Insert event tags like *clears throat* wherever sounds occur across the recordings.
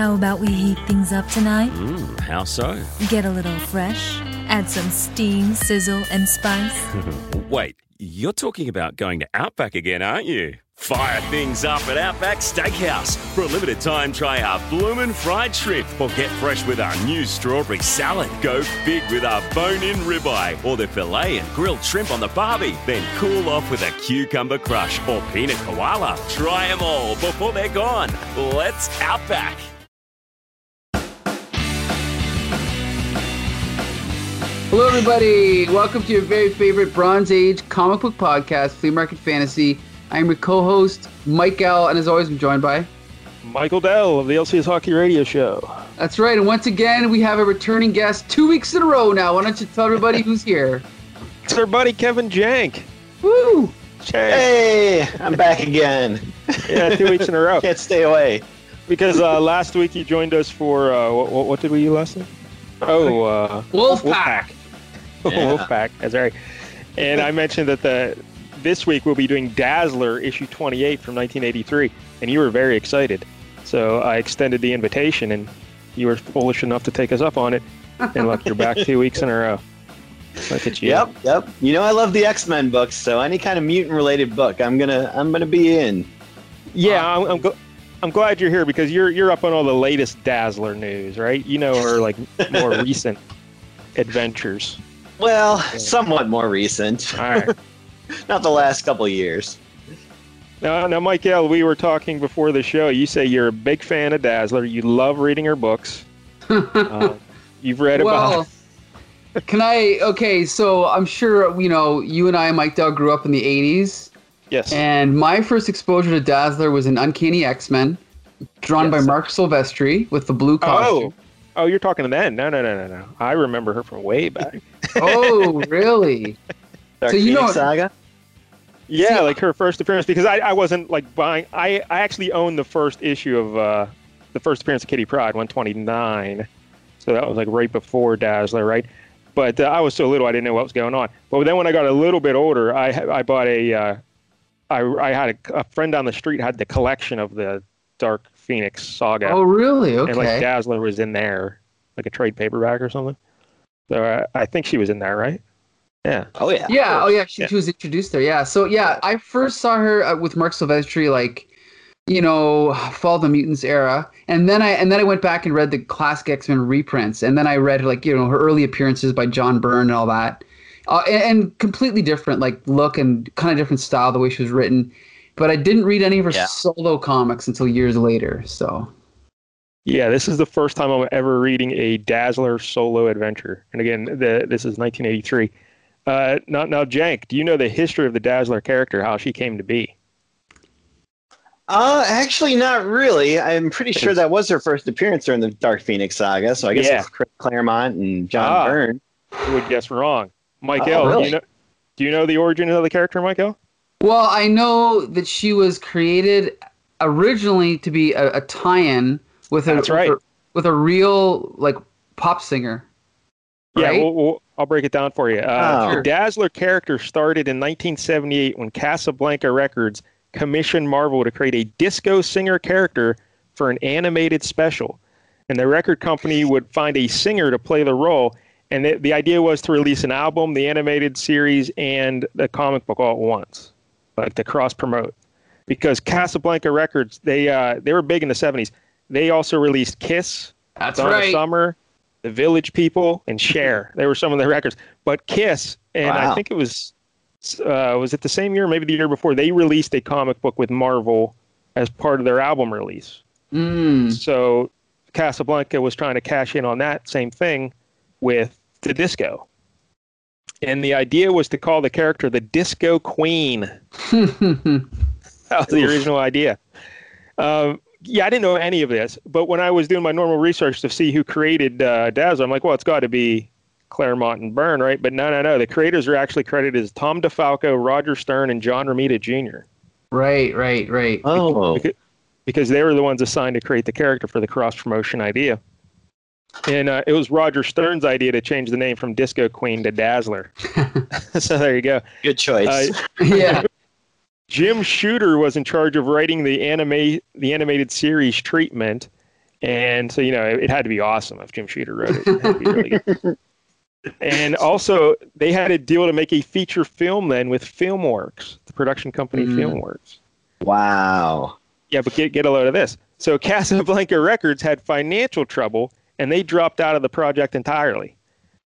How about we heat things up tonight? Mmm, how so? Get a little fresh, add some steam, sizzle, and spice. *laughs* Wait, you're talking about going to Outback again, aren't you? Fire things up at Outback Steakhouse. For a limited time, try our bloomin' fried shrimp or get fresh with our new strawberry salad. Go big with our bone-in ribeye or the filet and grilled shrimp on the barbie. Then cool off with a cucumber crush or peanut koala. Try them all before they're gone. Let's Outback. Hello, everybody. Welcome to your very favorite Bronze Age comic book podcast, Flea Market Fantasy. I'm your co-host, Mike L, and as always, I'm joined by Michael Dell of the LCS Hockey Radio Show. That's right. And once again, we have a returning guest two weeks in a row now. Why don't you tell everybody *laughs* who's here? It's our buddy Kevin Jank. Woo! Jank. Hey, I'm back again. Yeah, two weeks in a row. *laughs* Can't stay away. Because uh, last week you joined us for uh, what, what, what did we do last week? Oh, uh, Wolfpack. *laughs* Oh, yeah. Wolfpack. That's right. And I mentioned that the this week we'll be doing Dazzler issue 28 from 1983, and you were very excited. So I extended the invitation, and you were foolish enough to take us up on it. And look, you're back two weeks in a row. Look at you. Yep, yep. You know I love the X Men books, so any kind of mutant related book, I'm gonna I'm gonna be in. Yeah, I'm, I'm, gl- I'm glad you're here because you're you're up on all the latest Dazzler news, right? You know, or like more *laughs* recent adventures. Well, somewhat more recent, All right. *laughs* not the last couple years. Now, now, Michael, we were talking before the show. You say you're a big fan of Dazzler. You love reading her books. Um, *laughs* you've read well, about. can I? Okay, so I'm sure you know you and I, Mike Dell, grew up in the '80s, Yes. and my first exposure to Dazzler was in Uncanny X-Men, drawn by Marc Silvestri with the blue costume. oh, oh, you're talking to then? No, no, no, no, no. I remember her from way back. Oh, really? *laughs* Dark So you Phoenix know- Saga. Yeah, See, like her first appearance because I, I wasn't like buying. I, I actually owned the first issue of uh, the first appearance of Kitty Pryde, 129. So that was like right before Dazzler, right? But uh, I was so little, I didn't know what was going on. But then when I got a little bit older, I I bought a. Uh, I I had a, a friend down the street had the collection of the Dark Phoenix saga, Oh, really? and like Okay. Dazzler was in there, like a trade paperback or something. So uh, I think she was in there, right? Yeah. Oh yeah. Yeah. Oh, yeah. She, Yeah. she was introduced there. Yeah. So yeah, I first saw her uh, with Marc Silvestri, like, you know, Fall of the Mutants era, and then I and then I went back and read the classic X Men reprints, and then I read like you know her early appearances by John Byrne and all that, uh, and, and completely different like look and kind of different style the way she was written. But I didn't read any of her Yeah. solo comics until years later. So Yeah, this is the first time I'm ever reading a Dazzler solo adventure. And again, the, this is 1983. Uh, now, now, Jank, do you know the history of the Dazzler character, how she came to be? Uh, actually, not really. I'm pretty sure that was her first appearance during the Dark Phoenix Saga. So I guess Yeah. it's Chris Claremont and John Ah. Byrne. You would guess wrong. Michael, Oh, do really? you know? Do you know the origin of the character, Michael? Well, I know that she was created originally to be a, a tie-in with a, That's with right. a with a real like pop singer. Yeah, we'll, we'll, I'll break it down for you. Uh, Oh. The Dazzler character started in 1978 when Casablanca Records commissioned Marvel to create a disco singer character for an animated special. And the record company would find a singer to play the role. And the, the idea was to release an album, the animated series, and the comic book all at once, like to cross promote. Because Casablanca Records, they uh, they were big in the 70s. They also released Kiss, That's Donna right. Summer, The Village People, and Cher. they were some of the records. But Kiss, and I think it was uh, was it the same year, maybe the year before, they released a comic book with Marvel as part of their album release. Mm. So Casablanca was trying to cash in on that same thing with the disco. And the idea was to call the character the Disco Queen. *laughs* That was the original idea. Um, yeah, I didn't know any of this, but when I was doing my normal research to see who created uh, Dazzler, I'm like, well, it's got to be Claremont and Byrne, right? But no, no, no. The creators are actually credited as Tom DeFalco, Roger Stern, and John Romita Jr. right, right, right. Oh, Because, because they were the ones assigned to create the character for the cross promotion idea. And uh, it was Roger Stern's idea to change the name from Disco Queen to Dazzler. *laughs* *laughs* so there you go. good choice. Uh, *laughs* yeah. Jim Shooter was in charge of writing the anime the animated series treatment, And so, you know, it, it had to be awesome if Jim Shooter wrote it. it had to be really *laughs* and also, they had a deal to make a feature film then with Filmworks, the production company Mm. Filmworks. Wow. Yeah, but get, get a load of this. So *laughs* Casablanca Records had financial trouble and they dropped out of the project entirely.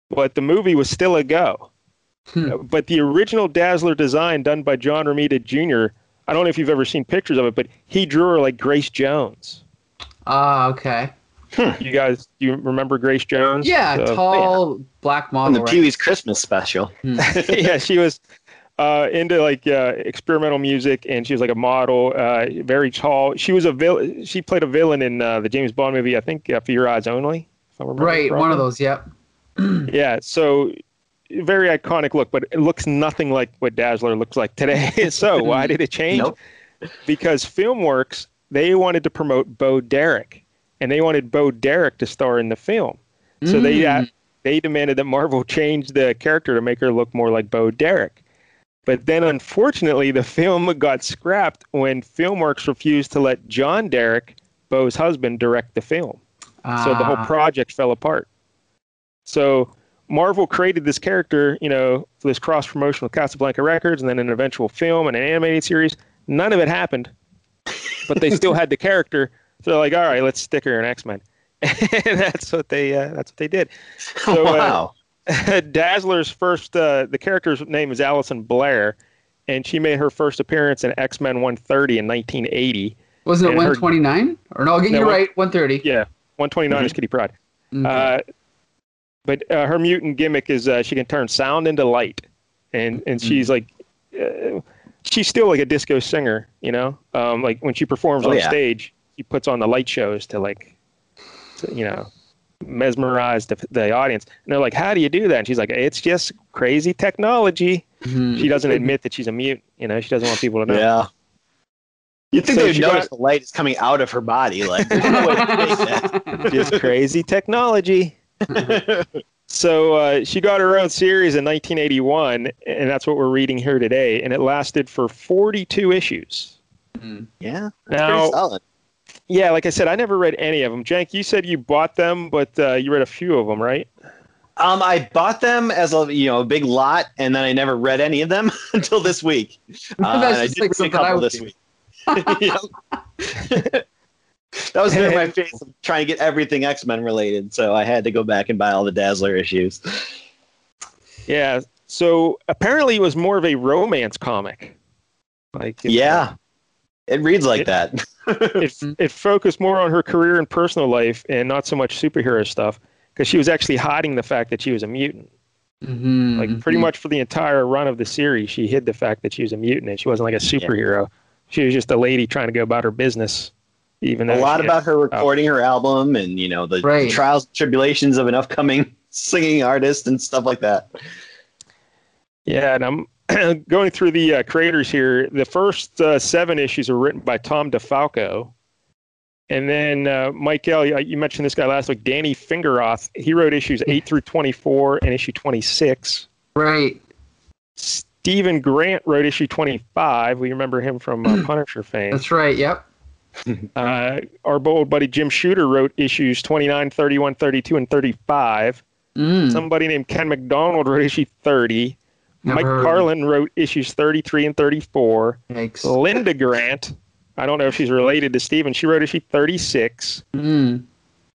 But the movie was still a go. Hmm. Uh, But the original Dazzler design done by John Romita Jr., I don't know if you've ever seen pictures of it, but he drew her like Grace Jones. Ah, okay. You guys, do you remember Grace Jones? Yeah, So- tall black On model. the right? Pee Wee's Christmas special. *laughs* *laughs* yeah, she was uh, into like uh, experimental music, and she was like a model, uh, very tall. She was a villain. She played a villain in uh, the James Bond movie, I think, uh, For Your Eyes Only. If I remember Right, one of those. Yep. *clears throat* Yeah, so very iconic look, but it looks nothing like what Dazzler looks like today. *laughs* so why did it change? Nope. Because FilmWorks they wanted to promote Bo Derek, and they wanted Bo Derek to star in the film. So they Mm. uh, they demanded that Marvel *laughs* change the character to make her look more like Bo Derek. But then, unfortunately, the film *laughs* got scrapped when FilmWorks refused to let John Derek, Bo's husband, direct the film. So the whole Ah, project fell apart. So Marvel created this character, you know, for this cross promotion with Casablanca Records and then an eventual film and an animated series. None of it happened, but they still had the *laughs* character. So they're like, all right, let's stick her in X Men. *laughs* and that's what they uh, that's what they did. So, uh, wow. *laughs* Dazzler's first uh, the character's name is Allison Blair, and she made her first appearance in X Men 130 in 1980. wasn't it and her- 129? Or no, No, you're one- right. 130. Yeah, 129 is Kitty Pryde. Okay. But uh, her mutant gimmick is uh, she can turn sound into light, and and she's like, uh, she's still like a disco singer, you know. Um, like when she performs Oh, on yeah. stage, she puts on the light shows to like, to, you know, mesmerize the, the audience. And they're like, "How do you do that?" And she's like, "It's just crazy technology." Mhm. She doesn't admit that she's a mute. You know, she doesn't want people to know. Yeah. You'd think So they would she notice got- the light is coming out of her body. Like, no way to make that. *laughs* just crazy technology. So uh, she got her own series in 1981, and that's what we're reading here today. And it lasted for 42 issues. Yeah. That's Now, pretty solid. yeah, like I said, I never read any of them. Jank, you said you bought them, but uh, you read a few of them, right? Um, I bought them as a you know a big lot, and then I never read any of them *laughs* until this week. *laughs* Uh, and I just did like read a couple this do. week. *laughs* Yep. *laughs* that was during my *laughs* face of trying to get everything X Men related, so I had to go back and buy all the Dazzler issues. Yeah. So apparently, it was more of a romance comic. Like, it- Yeah, it reads like It- that. *laughs* it, it focused more on her career and personal life and not so much superhero stuff because she was actually hiding the fact that she was a mutant. Mhm, Like pretty mhm. much for the entire run of the series, she hid the fact that she was a mutant and she wasn't like a superhero. She was just a lady trying to go about her business. Even a lot about her recording her album, and you know the Right. trials and tribulations of an upcoming *laughs* singing artist and stuff like that. Yeah, and I'm *clears throat* going through the uh, creators here. The first uh, seven issues are written by Tom DeFalco. And then uh, Michael, you you mentioned this guy last week, Danny Fingeroth. He wrote issues 8 through 24 and issue 26. Right. Steven Grant wrote issue 25. We remember him from uh, *clears throat* Punisher fame. That's right. Yep. *laughs* Uh, our old buddy Jim Shooter wrote issues 29, 31, 32, and 35. Mm. Somebody named Ken McDonald wrote issue 30. Never Mike. Carlin wrote issues 33 and 34. Yikes. Linda Grant, I don't know if she's related to Steven, she wrote issue 36. Mm.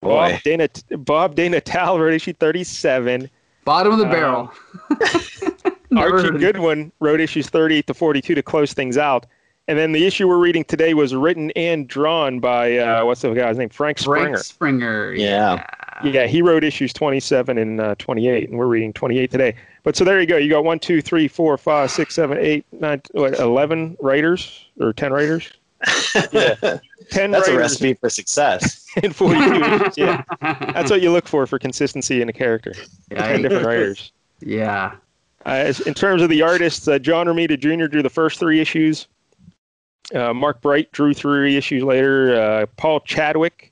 Boy, Bob Dana, Bob Dana Tal wrote issue 37. Bottom of the Um, barrel. *laughs* Never Archie Goodwin wrote issues 38 to 42 to close things out. And then the issue we're reading today was written and drawn by, uh, what's the guy's name? Frank Springer. Frank Springer. Yeah. Yeah, he wrote issues 27 and uh, 28, and we're reading 28 today. But so there you go. You got one, two, three, four, five, six, seven, eight, nine, what, 11 writers or 10 writers? *laughs* Yeah. 10 That's a recipe for success. *laughs* in 42 issues. *laughs* Yeah, that's what you look for for consistency in a character. 10 different writers. yeah. Uh, in terms of the artists, uh, John Romita Jr. drew the first three issues. Uh, Mark Bright drew three issues later. Uh, Paul Chadwick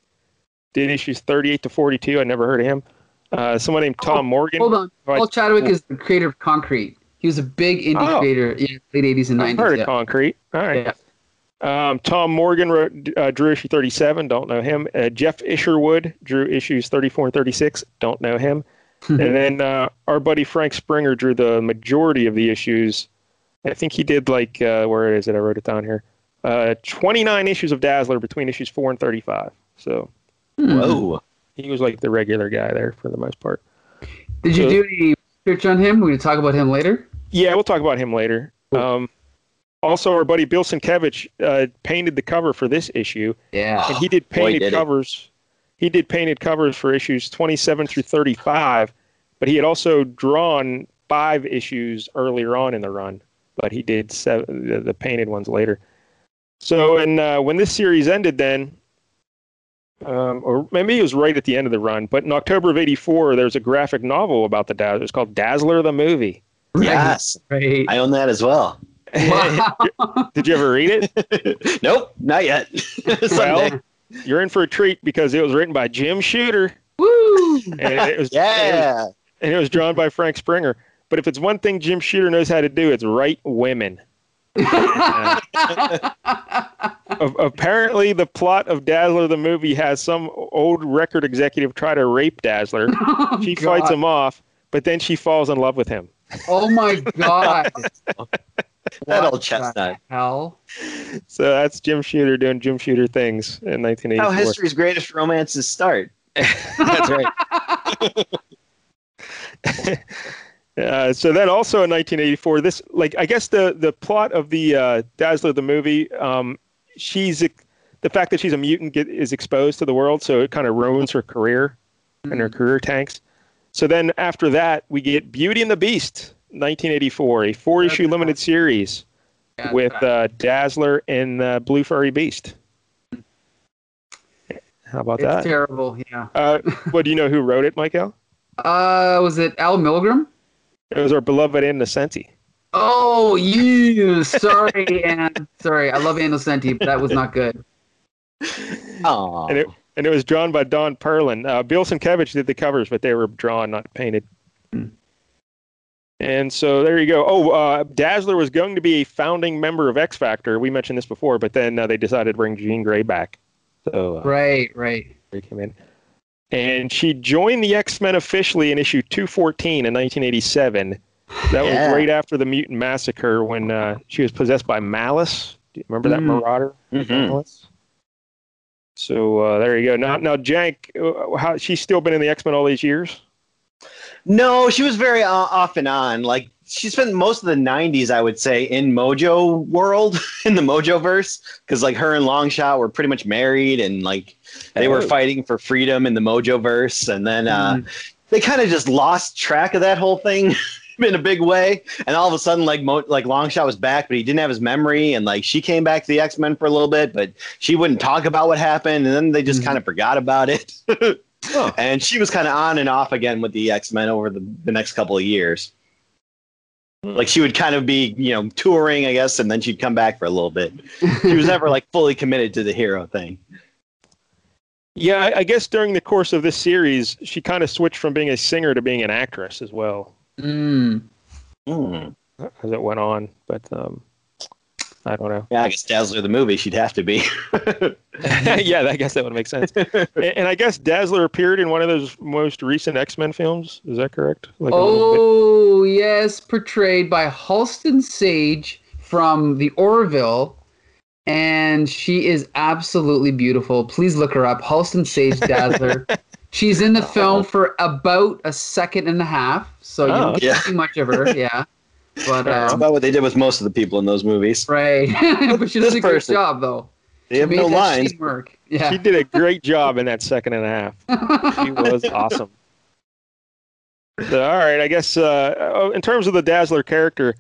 did issues 38 to 42. I never heard of him. Uh, someone named Tom Morgan. Hold on. Right. Paul Chadwick is the creator of Concrete. He was a big indie Oh. creator in the late 80s and I've 90s. heard yeah. of Concrete. All right. Yeah. Um, Tom Morgan wrote, uh, drew issue 37. Don't know him. Uh, Jeff Isherwood drew issues 34 and 36. Don't know him. *laughs* and then uh, our buddy Frank Springer drew the majority of the issues. I think he did like uh, where is it? I wrote it down here. Uh, 29 issues of Dazzler between issues four and 35. So Whoa. he was like the regular guy there for the most part. Did you do any research on him? We're going to talk about him later. Yeah, we'll talk about him later. Um, also, our buddy Bill Sienkiewicz uh, painted the cover for this issue, Yeah. and he did Boy, painted did he. covers. He did painted covers for issues 27 through 35, but he had also drawn five issues earlier on in the run, but he did seven, the, the painted ones later. So, and uh, when this series ended, then, um, or maybe it was right at the end of the run, but in October of '84, there was a graphic novel about the Dazzler. It's called Dazzler the Movie. Yes. Right. I own that as well. Wow. *laughs* Did you ever read it? *laughs* nope, not yet. *laughs* Well, you're in for a treat because it was written by Jim Shooter Woo! and it was, it was yeah. and it was drawn by Frank Springer. But if it's one thing Jim Shooter knows how to do, it's write women. A- *laughs* apparently, the plot of Dazzler the movie has some old record executive try to rape Dazzler. *laughs* Oh, she God. fights him off, but then she falls in love with him. Oh my *laughs* god. That old chestnut. Hell. So that's Jim Shooter doing Jim Shooter things in 1984. How history's greatest romances start. That's right. Uh, so then also in 1984, this like I guess the the plot of the uh, Dazzler the movie, um, she's the fact that she's a mutant get, is exposed to the world, so it kind of ruins her career and her career tanks. So then after that, we get Beauty and the Beast, 1984, a four issue limited series Yeah, with uh, Dazzler and uh, Blue Furry Beast. How about that? it's that? terrible. Yeah. Uh, well, do you know who wrote it, *laughs* Michael? Uh, was it Al Milgrom? It was our beloved Ann Nocenti. Oh, you. Sorry, *laughs* Ann. Sorry. I love Ann Nocenti, but that was not good. Oh. And it, and it was drawn by Don Perlin. Uh, Bill Sienkiewicz did the covers, but they were drawn, not painted. And so there you go. Oh, uh, Dazzler was going to be a founding member of X Factor. We mentioned this before, but then uh, they decided to bring Jean Grey back. So uh, Right, right. Grey came in. And she joined the X Men officially in issue 214 in 1987. That was right after the Mutant Massacre when uh, she was possessed by Malice. Do you remember that Mm. Marauder? Mhm. Malice? So uh, there you go. Now, now, Jank, uh, how she's still been in the X Men all these years? No, she was very uh, off and on. Like she spent most of the '90s, I would say, in Mojo world, *laughs* in the Mojo verse, because like her and Longshot were pretty much married, and like they were Oh. fighting for freedom in the Mojo verse, and then uh, Mm. they kind of just lost track of that whole thing. *laughs* In a big way, and all of a sudden, like Mo- like Longshot was back, but he didn't have his memory, and like she came back to the X Men for a little bit, but she wouldn't talk about what happened, and then they just Mhm. kind of forgot about it. *laughs* Oh. and she was kind of on and off again with the X Men over the, the next couple of years. Like she would kind of be, you know, touring, I guess, and then she'd come back for a little bit. She was never like fully committed to the hero thing. Yeah, I, I guess during the course of this series, she kind of switched from being a singer to being an actress as well Mm. Hmm. as it went on. But um, I don't know. Yeah, I guess Dazzler the movie, she'd have to be. *laughs* yeah, I guess that would make sense. *laughs* and, and I guess Dazzler appeared in one of those most recent X Men films. Is that correct? Like a little bit- Oh, yes. Portrayed by Halston Sage from the Orville. And she is absolutely beautiful. Please look her up. Halston Sage Dazzler. *laughs* She's in the film for about a second and a half. So you Oh, don't get yeah. too much of her. Yeah. But, That's um, about what they did with most of the people in those movies. right. *laughs* but she does This a great person- job, though. They have She no made that lines. work. Yeah. She did a great job in that second and a half. *laughs* She was awesome. So, all right, I guess uh, oh, in terms of the Dazzler character,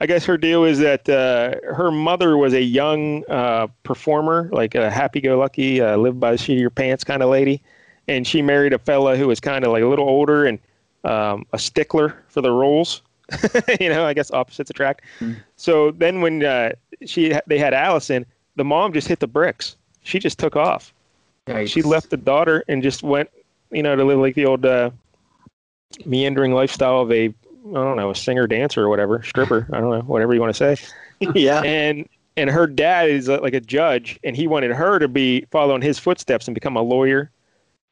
I guess her deal is that uh, her mother was a young uh, performer, like a happy-go-lucky, uh, live by the seat of your pants kind of lady, and she married a fella who was kind of like a little older and um, a stickler for the roles. *laughs* you know, I guess opposites attract. Mm. So then when uh, she they had Allison, the mom just hit the bricks. She just took off she left the daughter and just went, you know, to live like the old uh, meandering lifestyle of a, I don't know, a singer, dancer, or whatever, stripper. I don't know, whatever you want to say. *laughs* yeah. And and her dad is uh, like a judge, and he wanted her to be following his footsteps and become a lawyer,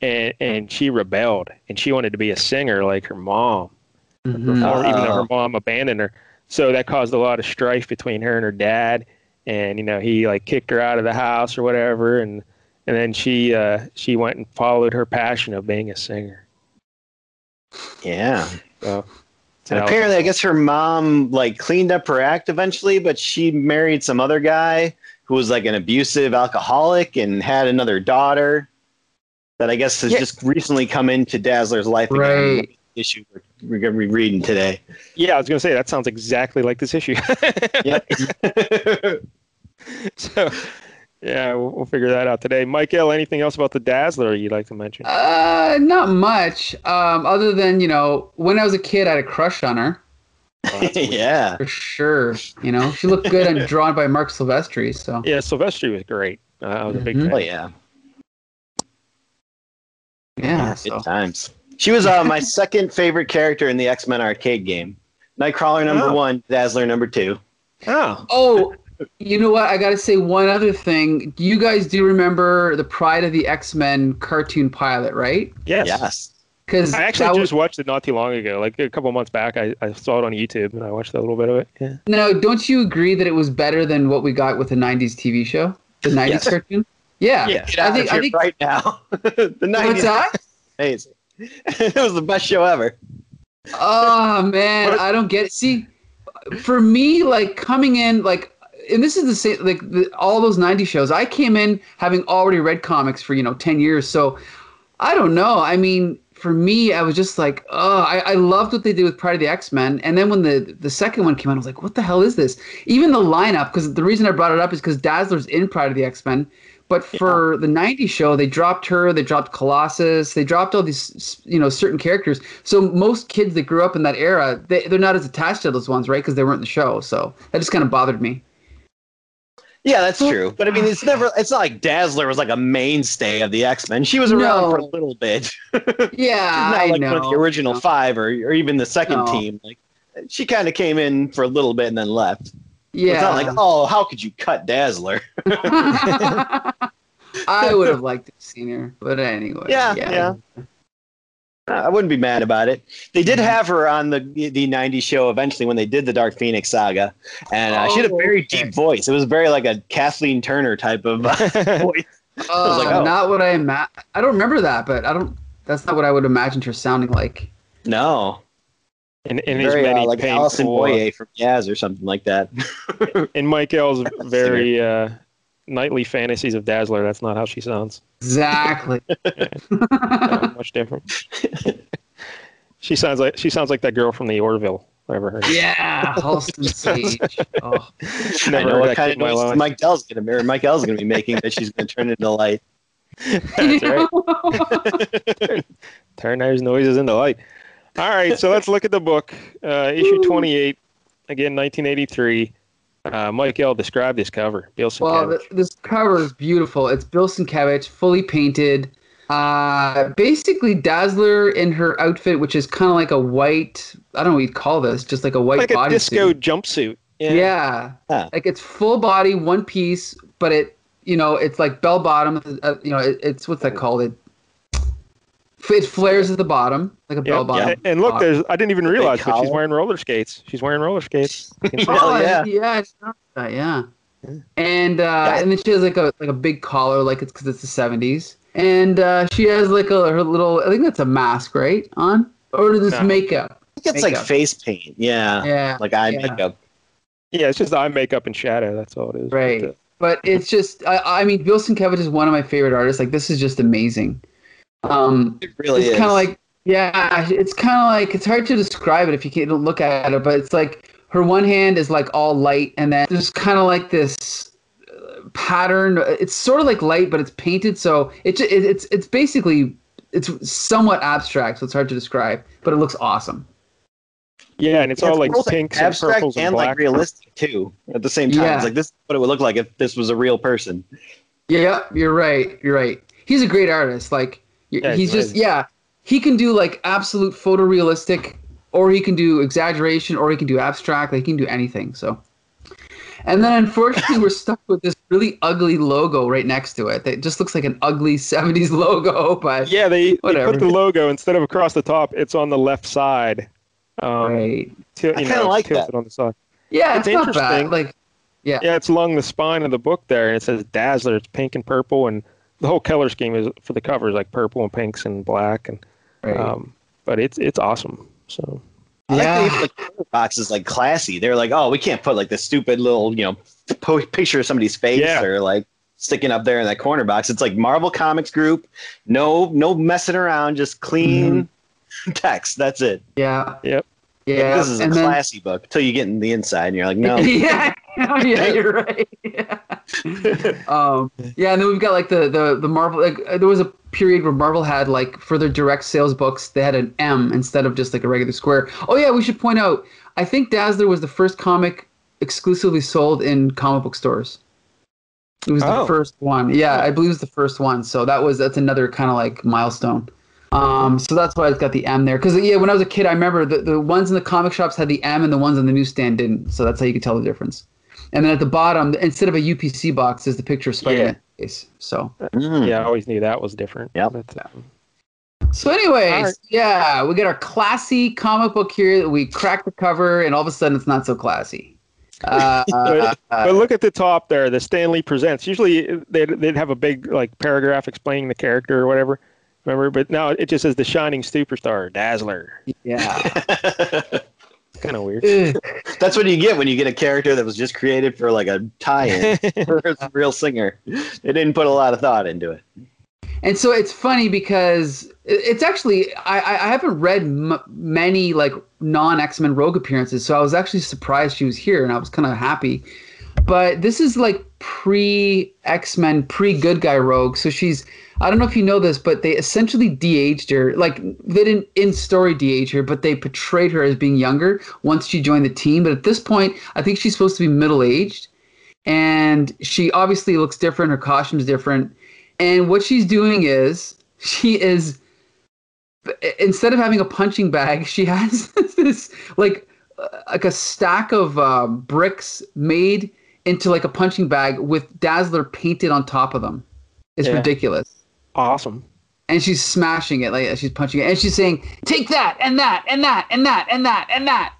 and and she rebelled, and she wanted to be a singer like her mom, Mhm. or even though her Oh. mom abandoned her. So that caused a lot of strife between her and her dad, and you know he like kicked her out of the house or whatever, and and then she uh, she went and followed her passion of being a singer. Yeah. So, And apparently, I guess her mom like cleaned up her act eventually, but she married some other guy who was like an abusive alcoholic and had another daughter that I guess has Yeah. just recently come into Dazzler's life again. Right. Issue we're, we're gonna be reading today. yeah, I was gonna say that sounds exactly like this issue. *laughs* Yep. *laughs* so yeah, we'll, we'll figure that out today. Michael, anything else about the Dazzler you'd like to mention? Uh, not much. Um, other than you know, when I was a kid, I had a crush on her yeah. for sure. You know, she looked good and drawn by Marc Silvestri. So Yeah, Silvestri was great. Uh, I was a big Mhm. Oh fan. yeah. yeah. Good So. times. She was uh, my second favorite character in the X Men arcade game. Nightcrawler number Oh. one, Dazzler number two. Oh, Oh, you know what? I got to say one other thing. Do you guys do remember the Pryde of the X Men cartoon pilot, right? yes. Yes. Because I actually just watched it not too long ago, like a couple months back. I, I saw it on YouTube and I watched a little bit of it. Yeah. now, don't you agree that it was better than what we got with the '90s TV show, the '90s Yes. cartoon? Yeah, Yeah. I think I think right now. *laughs* the '90s. what's 90s that? amazing. *laughs* it was the best show ever. Oh man, What- I don't get. See, for me, like coming in, like, and this is the same, like the, all those '90s shows. I came in having already read comics for you know ten years, so I don't know. I mean, for me, I was just like, oh, I, I loved what they did with Pryde of the X Men, and then when the the second one came out, I was like, what the hell is this? Even the lineup, because the reason I brought it up is because Dazzler's in Pryde of the X Men. But for the '90s show, they dropped her, they dropped Colossus, they dropped all these, you know, certain characters. So most kids that grew up in that era, they, they're not as attached to those ones, right? Because they weren't in the show. So that just kind of bothered me. Yeah, that's true. But I mean, it's never. It's not like Dazzler was like a mainstay of the X Men. She was around No. for a little bit. *laughs* Yeah, not I like know. one of the original five or, or even the second No. team. Like she kind of came in for a little bit and then left. Yeah. It's not like, oh, how could you cut Dazzler? *laughs* *laughs* I would have liked to have seen her, but anyway. Yeah, yeah. I wouldn't be mad about it. They did Mm-hmm. have her on the the '90s show eventually when they did the Dark Phoenix saga, and uh, she had a Oh, very deep voice. It was very like a Kathleen Turner type of *laughs* uh, voice. Oh, like, oh. not what I ima- I don't remember that, but I don't. That's not what I would imagine her sounding like. No, in, in his very many uh, like Allison painful, uh, Boye from Yaz or something like that. *laughs* in Michael's very uh, nightly fantasies of Dazzler, that's not how she sounds. Exactly. *laughs* Not much different. *laughs* she sounds like she sounds like that girl from the Orville. Whatever her. name. yeah, Halston Sage. Oh. I know what kind of noise. Mike Dell's gonna or Mike L's gonna be making that she's gonna turn into light. That's right. Turn those noises into light. All right, so let's look at the book. Uh, issue 28, again, 1983. Uh, Mike L. described this cover. Bill Well, th- this cover is beautiful. It's Bill Sienkiewicz, fully painted. Uh, basically, Dazzler in her outfit, which is kind of like a white. I don't know what you'd call this, just like a white like a disco jumpsuit. Yeah. Huh. Like it's full body, one piece, but it, you know, it's like bell bottom. Uh, you know, it, it's what's that called? It. It flares at the bottom, like a Yeah, bell bottom. yeah, and look, there's. I didn't even realize, but she's wearing roller skates. She's wearing roller skates. *laughs* You can see Hell Oh, yeah. yeah, I noticed that, yeah. And uh, and then she has like a like a big collar, like it's because it's the seventies. And uh, she has like a her little. I think that's a mask, right? On or is this No. makeup? I think it's like face paint. Yeah. Yeah, Like eye Yeah. makeup. Yeah, it's just eye makeup and shadow. That's all it is. Right. But, uh, but it's just. I, I mean, Bill Sienkiewicz is one of my favorite artists. Like this is just amazing. Um, It really it's is. kind of like yeah it's kind of like it's hard to describe it if you can't don't look at it but it's like her one hand is like all light and then there's kind of like this uh, pattern it's sort of like light but it's painted so it, it it's it's basically it's somewhat abstract so it's hard to describe but it looks awesome yeah, and it's all like both pinks and abstract purples and, and black. like realistic too at the same time. Yeah. It's like this is what it would look like if this was a real person. yeah you're right you're right he's a great artist like y- Yeah, he's he's just yeah he can do like absolute photorealistic or he can do exaggeration or he can do abstract like he can do anything so And then unfortunately, we're stuck with this really ugly logo right next to it. That just looks like an ugly *laughs* '70s logo. But Yeah, they, they put the logo instead of across the top, it's on the left side. Um, right. til- I kinda like tilted that. on the side. Yeah, It's it's, not interesting. bad. Like, Yeah, it's along the spine of the book there, and it says Dazzler. It's pink and purple, and the whole color scheme is for the covers like purple and pinks and black, and right. um, but it's it's awesome. So yeah. like the corner box is like classy. They're like, oh, we can't put like the stupid little, you know, po- picture of somebody's face Yeah. or like sticking up there in that corner box. It's like Marvel Comics Group. No, no messing around. Just clean *laughs* text. That's it. yeah. Yep. Yeah. this is a and then- classy book until you get in the inside and you're like, no. *laughs* yeah, *laughs* yeah, you're right. *laughs* Yeah. um, yeah, and then we've got like the the the Marvel. Like, uh, there was a period where Marvel had like for their direct sales books, they had an M instead of just like a regular square. Oh yeah, we should point out. I think Dazzler was the first comic exclusively sold in comic book stores. It was Oh. the first one. Yeah, I believe it was the first one. So that was that's another kind of like milestone. Um, so that's why it's got the M there. Because yeah, when I was a kid, I remember the, the ones in the comic shops had the M and the ones on the newsstand didn't. So that's how you could tell the difference. And then at the bottom, instead of a UPC box, is the picture of Spider-Man face. So Mm. yeah, I always knew that was different. Yep. But, um, so anyways, Alright. yeah, we got our classy comic book here. We crack the cover, and all of a sudden, it's not so classy. Uh, *laughs* But- but look at the top there, the Stan Lee presents. Usually they'd, they'd have a big like paragraph explaining the character or whatever. Remember, but now it just says the shining superstar, Dazzler. yeah. *laughs* It's kind of weird. *laughs* Eh. That's what you get when you get a character that was just created for like a tie-in *laughs* for a real singer. They didn't put a lot of thought into it. And so it's funny because it's actually I, I I haven't read m- many like non X Men Rogue appearances, so I was actually surprised she was here, and I was kind of happy. But this is like pre X Men, pre Good Guy Rogue, so she's I don't know if you know this, but they essentially de-aged her. Like they didn't in story de-age her, but they portrayed her as being younger once she joined the team. But at this point, I think she's supposed to be middle aged, and she obviously looks different. Her costume's different. And what she's doing is she is instead of having a punching bag, she has *laughs* this like uh, like a stack of uh, bricks made into like a punching bag with Dazzler painted on top of them. It's Yeah. ridiculous. Awesome. And she's smashing it like she's punching it, and she's saying, "Take that and that and that and that and that and that."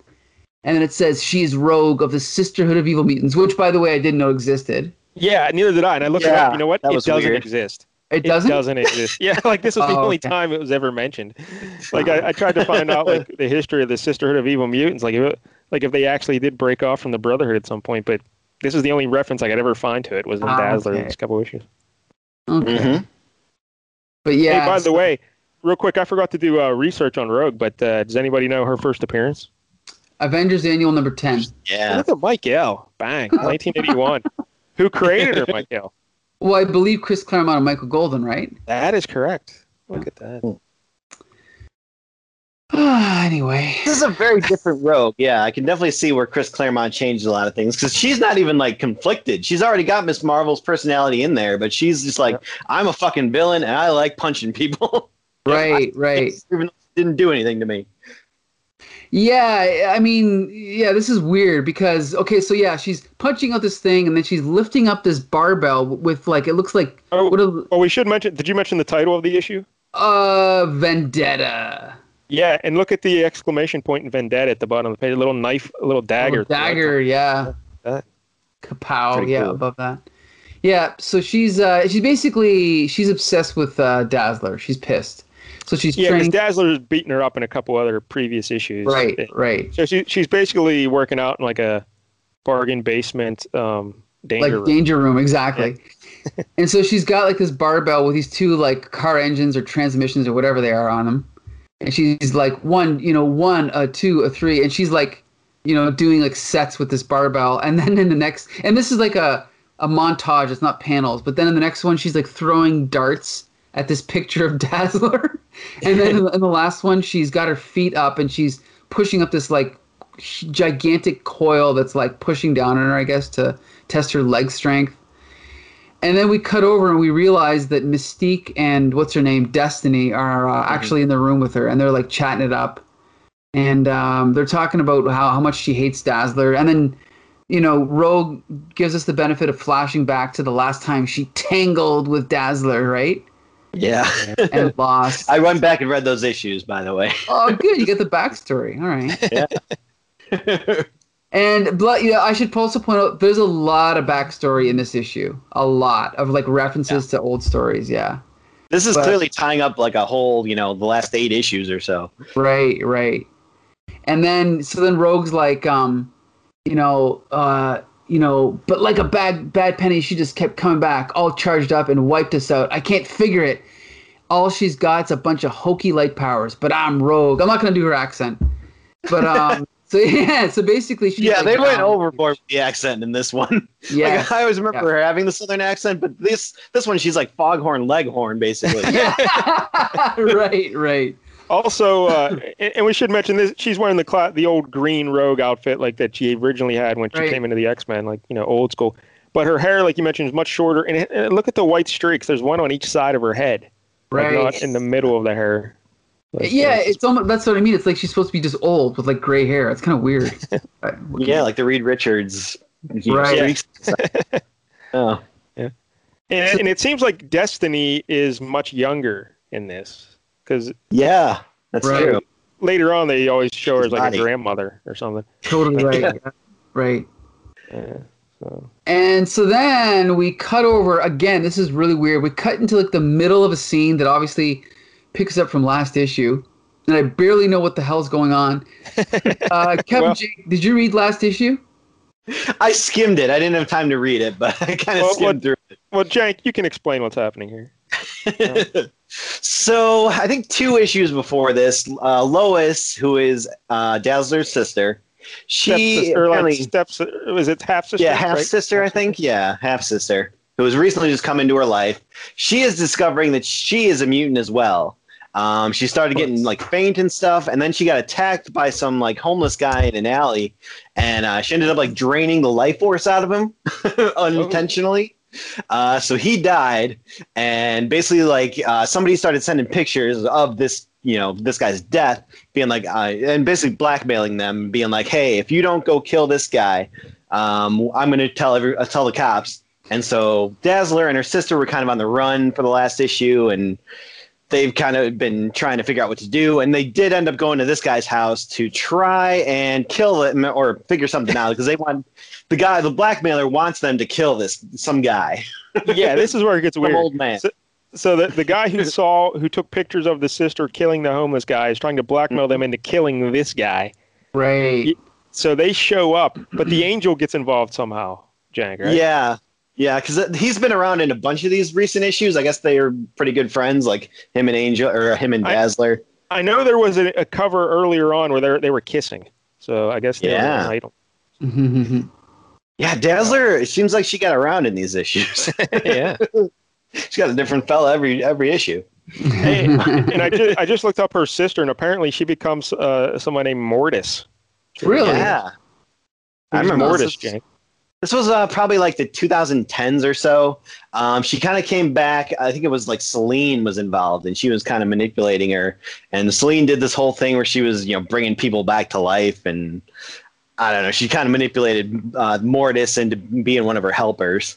And then it says she is Rogue of the Sisterhood of Evil Mutants, which, by the way, I didn't know existed. Yeah, neither did I. And I looked it up. You know what? It doesn't weird. exist. It doesn't. It doesn't exist. Yeah, *laughs* like this was the Oh, only okay. time it was ever mentioned. Like I, I tried to find out like the history of the Sisterhood of Evil Mutants, like if it, like if they actually did break off from the Brotherhood at some point. But this is the only reference I could ever find to it was in Ah, Dazzler okay. in these couple issues. Okay. Mhm. But yeah. hey, by the way, real quick, I forgot to do uh, research on Rogue, but uh, does anybody know her first appearance? Avengers Annual number ten. Yeah. Look at Mike L. Bang, *laughs* 1981. Who created her, Mike L? Well, I believe Chris Claremont and Michael Golden, right? That is correct. Look at that. Anyway, This is a very different rogue. Yeah, I can definitely see where Chris Claremont changed a lot of things because she's not even like conflicted. She's already got Miss Marvel's personality in there, but she's just like, I'm a fucking villain and I like punching people. *laughs* right, *laughs* right. Even didn't do anything to me. Yeah, I mean, yeah, this is weird because okay, so yeah, she's punching out this thing and then she's lifting up this barbell with like it looks like Oh, what a well, we should mention. Did you mention the title of the issue? uh vendetta. Yeah, and look at the exclamation point in Vendetta at the bottom of the page. A little knife, a little dagger. Oh, dagger, yeah. That. Kapow, Pretty yeah, cool. above that. Yeah, so she's uh she's basically she's obsessed with uh Dazzler. She's pissed. So she's Yeah, because training Dazzler's beaten her up in a couple other previous issues. right, And right. So she, she's basically working out in like a bargain basement um, danger like room. danger room exactly *laughs* and so she's got like this barbell with these two like car engines or transmissions or whatever they are on them and she's like one you know one a two a three and she's like you know doing like sets with this barbell. And then in the next and this is like a a montage it's not panels but then in the next one she's like throwing darts at this picture of *laughs* dazzler. And then in the, last one she's got her feet up and she's pushing up this like gigantic coil that's like pushing down on her i guess to test her leg strength and then we cut over and we realize that mystique and what's her name destiny are uh, actually in the room with her and they're like chatting it up and um, they're talking about how, how much she hates dazzler and then you know, Rogue gives us the benefit of flashing back to the last time she tangled with Dazzler, right? Yeah. And *laughs* lost. I went back and read those issues, by the way. oh, good. You get the *laughs* backstory. All right. *laughs* And blood, yeah, I should also point out there's a lot of backstory in this issue. A lot of like references to old stories. Yeah. This is But- clearly tying up like a whole, you know, the last eight issues or so. Right, right. And then so then Rogue's like, um, you know, uh, you know, but like a bad bad penny, she just kept coming back, all charged up and wiped us out. I can't figure it. All she's got's a bunch of hokey light powers, but I'm Rogue. I'm not gonna do her accent. But um *laughs* so *laughs* yeah, so basically she Yeah, they went overboard with the accent in this one. *laughs* Yeah. Like, I always remember her having the southern accent, but this this one she's like foghorn leghorn basically. *laughs* right, right. Also, uh, and, and we should mention this: she's wearing the cla- the old green rogue outfit like that she originally had when she Right. came into the X Men, like you know, old school. But her hair, like you mentioned, is much shorter. And, it, and look at the white streaks. There's one on each side of her head, like Right. not in the middle of the hair. Like, yeah, uh, it's almost that's what I mean. It's like she's supposed to be just old with like gray hair. It's kind of weird. *laughs* Yeah, like the Reed Richards. you Right. streaks. *laughs* oh. and, and it seems like Destiny is much younger in this because Yeah, that's Right. true. later on they always show her as like a grandmother or something. totally right. yeah. *laughs* Right. Yeah, so And so then we cut over again. This is really weird. We cut into like the middle of a scene that obviously picks up from last issue, and I barely know what the hell's going on. *laughs* Uh, Kevin, Well- J, did you read last issue? I skimmed it. I didn't have time to read it, but *laughs* I kind of Well, skimmed what- through it. well, Jake, you can explain what's happening here. it. *laughs* so I think two issues before this, uh, Lois, who is uh, Dazzler's sister, she Stepsister, or like apparently steps. Was it half sister? yeah, half sister, I think. Yeah, half sister, who has recently just come into her life. She is discovering that she is a mutant as well. Um, she started getting like faint and stuff, and then she got attacked by some like homeless guy in an alley, and uh, she ended up like draining the life force out of him *laughs* unintentionally. Uh, so he died, and basically like uh, somebody started sending pictures of this, you know, this guy's death, being like, uh, and basically blackmailing them, being like, hey, if you don't go kill this guy, um, I'm to tell every uh, tell the cops. And so Dazzler and her sister were kind of on the run for the last issue, and they've kind of been trying to figure out what to do. And they did end up going to this guy's house to try and kill him or figure something out because they want the guy, the blackmailer, wants them to kill this some guy, *laughs* Yeah, this is where it gets *laughs* some weird. old man. So, so the, the guy who saw who took pictures of the sister killing the homeless guy is trying to blackmail them mm-hmm. into killing this guy. Right. So they show up, but the angel gets involved somehow. Jank, right? Yeah. Yeah, because he's been around in a bunch of these recent issues. I guess they are pretty good friends, like him and Angel, or him and Dazzler. I know there was a, a cover earlier on where they they were kissing. So I guess they were Yeah. an idol. *laughs* Yeah, Dazzler. It seems like she got around in these issues. *laughs* yeah. *laughs* She's got a different fella every every issue. Hey, and I just I just looked up her sister, and apparently she becomes uh, someone named Mortis. Really? Yeah, I Who's remember Mortis, this. Jank. This was uh, probably like the 2010s or so. Um, she kind of came back. I think it was like Selene was involved, and she was kind of manipulating her. And Selene did this whole thing where she was, you know, bringing people back to life, and I don't know. She kind of manipulated uh, Mortis into being one of her helpers.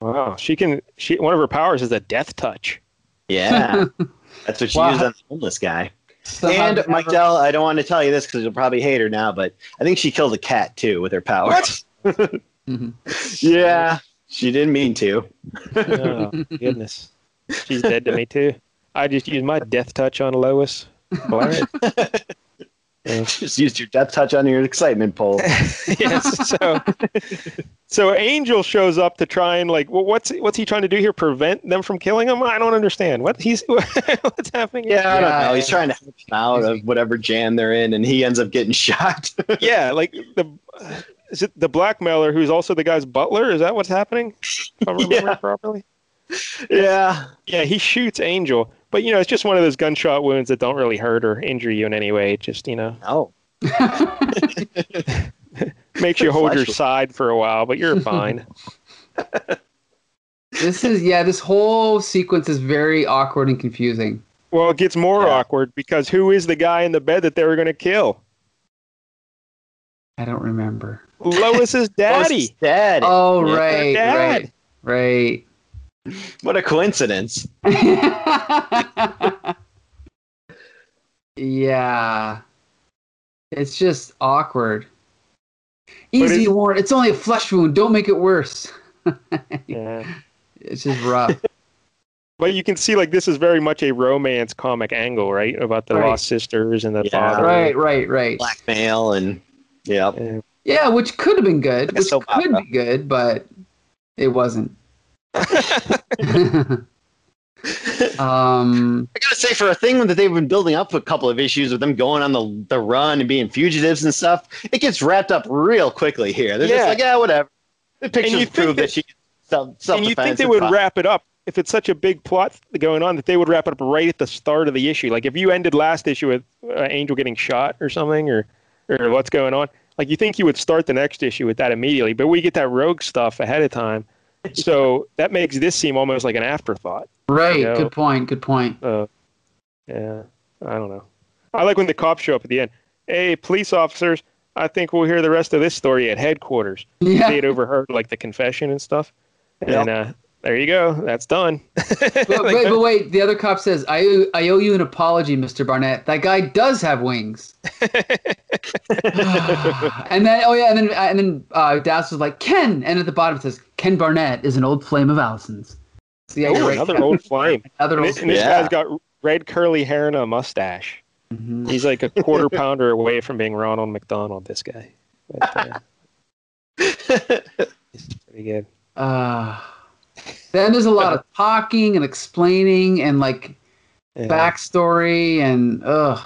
Wow, she can. She one of her powers is a death touch. Yeah, *laughs* that's what she Wow. used on the homeless guy. So and I've Mike never- Dell, I don't want to tell you this because you'll probably hate her now, but I think she killed a cat too with her power. *laughs* Mhm. yeah, she didn't mean to. Oh goodness, she's dead to me too. I just used my death touch on Lois. *laughs* All right. Yeah. *laughs* Just used your death touch on your excitement pole. *laughs* yes. So, *laughs* so Angel shows up to try and like, well, what's what's he trying to do here? Prevent them from killing him? I don't understand. What he's what's happening? here? Yeah, I don't know. He's trying to help them out of whatever jam they're in, and he ends up getting shot. yeah. Like the is it the blackmailer who's also the guy's butler? Is that what's happening? If I remember Yeah. properly. yeah. Yeah, he shoots Angel, but you know it's just one of those gunshot wounds that don't really hurt or injure you in any way. It just you know Oh. *laughs* *laughs* makes you hold your Flash- side for a while, but you're fine. *laughs* This is yeah. This whole sequence is very awkward and confusing. Well, it gets more Yeah. awkward because who is the guy in the bed that they were going to kill? I don't remember. Lois's daddy. Lois's dad. Oh, Yeah, right, Dad. right, *laughs* What a coincidence. *laughs* yeah. It's just awkward. Easy, it's- Warren. It's only a flesh wound. Don't make it worse. *laughs* Yeah. It's just rough. But you can see like this is very much a romance comic angle, right? About the Right. lost sisters and the Yeah. father. right, right, right. Blackmail and yeah. Yeah. Yeah, which could have been good. Like Which could opera. be good, but it wasn't. Um, I gotta say, for a thing that they've been building up a couple of issues with them going on the the run and being fugitives and stuff, it gets wrapped up real quickly here. They're Yeah. just like, yeah, whatever. The pictures you prove that- that, she self self and you think they would wrap it up if it's such a big plot going on that they would wrap it up right at the start of the issue. Like if you ended last issue with uh, Angel getting shot or something, or or what's going on, like you think you would start the next issue with that immediately. But we get that rogue stuff ahead of time, *laughs* so that makes this seem almost like an afterthought. right. Yeah. Good point. Good point. Uh, yeah, I don't know. I like when the cops show up at the end. Hey, police officers, I think we'll hear the rest of this story at headquarters. Yeah. They had overheard like the confession and stuff. And uh, there you go. That's done. *laughs* But wait, but wait. The other cop says, "I owe, I owe you an apology, Mr. Barnett. That guy does have wings." *laughs* *sighs* and then, oh yeah, and then and then uh, Dallas was like, "Ken," and at the bottom it says, "Ken Barnett is an old flame of Allison's." So, yeah, Oh, right. another old flame. *laughs* Another And old. this, and this Yeah. guy's got red curly hair and a mustache. Mhm. He's like a quarter pounder away from being Ronald McDonald. This guy. But, uh, he's pretty good. Uh, then there's a lot of talking and explaining and like Yeah. backstory and ugh.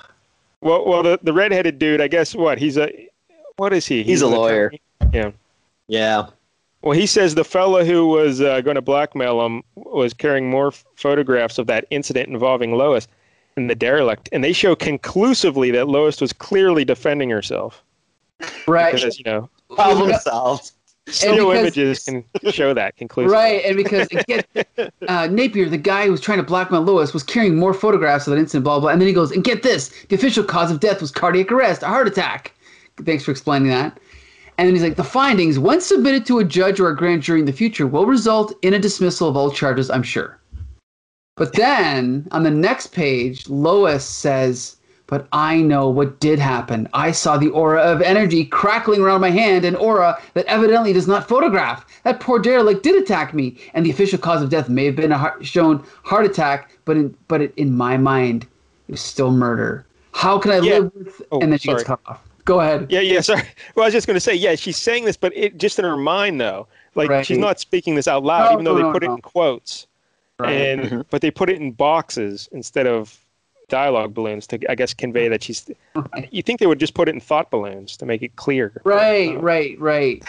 Well, well, the the redheaded dude. I guess what he's a. What is he? He's a lawyer. attorney? yeah. Well, he says the fella who was uh, going to blackmail him was carrying more f- photographs of that incident involving Lois and the derelict, and they show conclusively that Lois was clearly defending herself Right. because you know Problem solved. Still because- images can show that conclusively. Right, and because get, *laughs* uh, Napier, the guy who was trying to blackmail Lois, was carrying more photographs of that incident, blah blah. And then he goes, and get this: the official cause of death was cardiac arrest, a heart attack. Thanks for explaining that. And then he's like, the findings, when submitted to a judge or a grand jury in the future, will result in a dismissal of all charges. I'm sure. But then on the next page, Lois says, But I know what did happen. I saw the aura of energy crackling around my hand, an aura that evidently does not photograph. That poor derelict did attack me, and the official cause of death may have been a heart, shown heart attack, but in, but it, in my mind, it was still murder. How can I Yeah. live with? Oh, and then she gets cut off. Go ahead. Yeah, yeah. Sorry. Well, I was just going to say, yeah, she's saying this, but it just in her mind though. Like Right. she's not speaking this out loud, No, even though no, they no, put no. it in quotes. Right. and mm-hmm. but they put it in boxes instead of dialogue balloons to I guess convey that she's. You think they would just put it in thought balloons to make it clear? Right, Uh, right, right.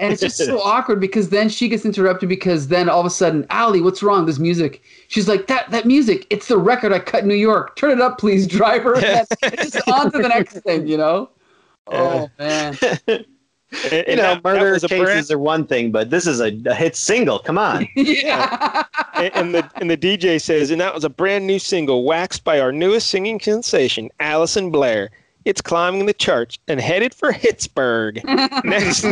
And it's just so *laughs* awkward because then she gets interrupted because then all of a sudden, Allie, what's wrong? There's music. She's like, that that music, it's the record I cut in New York. Turn it up, please, driver. *laughs* It's just on to the next thing, you know? Oh man. *laughs* And, You and know, that- that murder was a cases brand- are one thing, but this is a, a hit single. Come on. *laughs* yeah. and, and the and the DJ says, and that was a brand new single waxed by our newest singing sensation, Allison Blair. It's climbing the charts and headed for Pittsburgh. *laughs* next,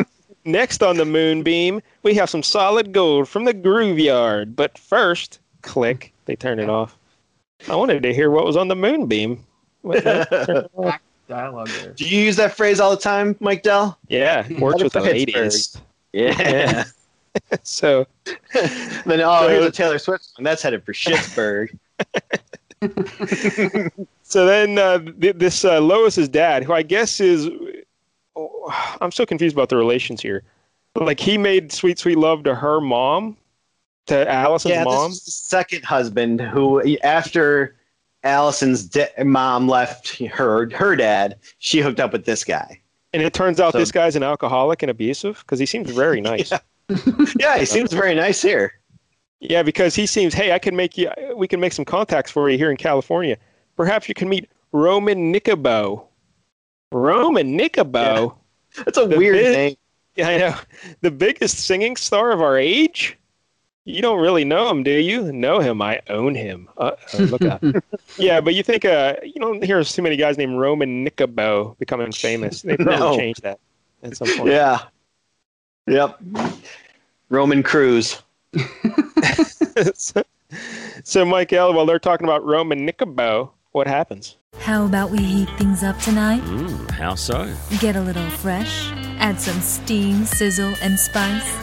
next on the moonbeam, we have some solid gold from the Groove Yard. But first, click, they turn it off. I wanted to hear what was on the moonbeam. What the- *laughs* Dialogue there. Do you use that phrase all the time, Mike Dell? yeah, *laughs* works with the ladies. Yeah. *laughs* So *laughs* then oh, here's a Taylor Swift song. That's headed for Pittsburgh. So then uh, th- this uh, Lois's dad, who I guess is, oh, I'm so confused about the relations here. Like he made sweet, sweet love to her mom, to Allison's yeah, mom. this is the second husband who, after Allison's de- mom left her her dad, she hooked up with this guy. And it turns out So- this guy's an alcoholic and abusive because he seems very *laughs* nice. yeah. Yeah, he seems very nice here. Yeah, because he seems, hey, I can make you, we can make some contacts for you here in California. Perhaps you can meet Roman Nekobh. Roman Nekobh. That's a weird bit- name. Yeah, I know. The biggest singing star of our age? You don't really know him, do you? Know him. I own him. Uh, look out. *laughs* yeah, but you think, uh, you don't hear too many guys named Roman Nekobh becoming famous. They probably No. changed that. at some point. Yeah. Yep. Roman Cruz. so, *laughs* so, Michael, while they're talking about Roman Nekobh, what happens? How about we heat things up tonight? Mm, how so? Get a little fresh, add some steam, sizzle, and spice.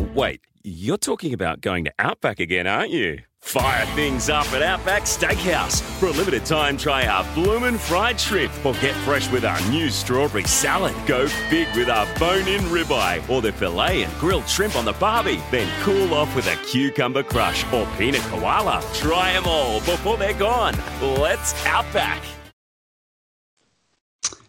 *laughs* Wait, you're talking about going to Outback again, aren't you? Fire things up at Outback Steakhouse. For a limited time, try our bloomin' fried shrimp or get fresh with our new strawberry salad. Go big with our bone-in ribeye or the filet and grilled shrimp on the barbie. Then cool off with a cucumber crush or peanut koala. Try them all before they're gone. Let's Outback.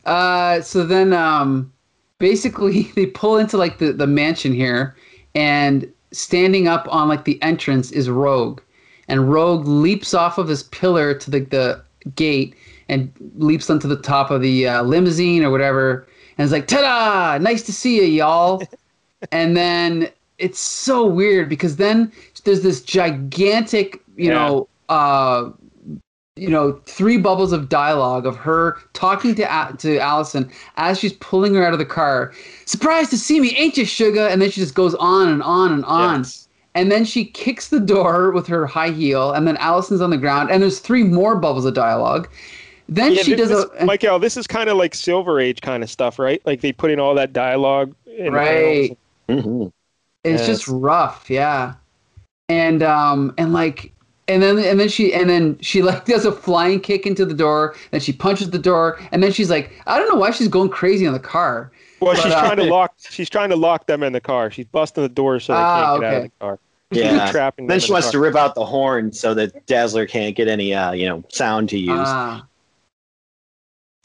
Uh, so then, um, basically, *laughs* they pull into like the, the mansion here, and standing up on like the entrance is Rogue, and Rogue leaps off of his pillar to the, the gate and leaps onto the top of the uh, limousine or whatever, and is like, "Ta-da! Nice to see you, y'all." *laughs* and then it's so weird because then there's this gigantic, you Yeah. know, uh, you know, three bubbles of dialogue of her talking to A- to Allison as she's pulling her out of the car. Surprised to see me, ain't you, sugar? And then she just goes on and on and on. Yes. And then she kicks the door with her high heel, and then Allison's on the ground, and there's three more bubbles of dialogue. Then Yeah, she this, does this, a Michael, this is kind of like Silver Age kind of stuff, right? Like they put in all that dialogue. in right. Mm-hmm. It's Yes. just rough, yeah. And um and like and then and then she and then she like *laughs* does a flying kick into the door, then she punches the door, and then she's like, I don't know why she's going crazy on the car. Well, But, she's uh, trying to *laughs* lock. She's trying to lock them in the car. She's busting the door so they Ah, can't get out of the car. Yeah. trapping. Then she the wants car. to rip out the horn so that Dazzler can't get any, uh, you know, sound to use. Ah.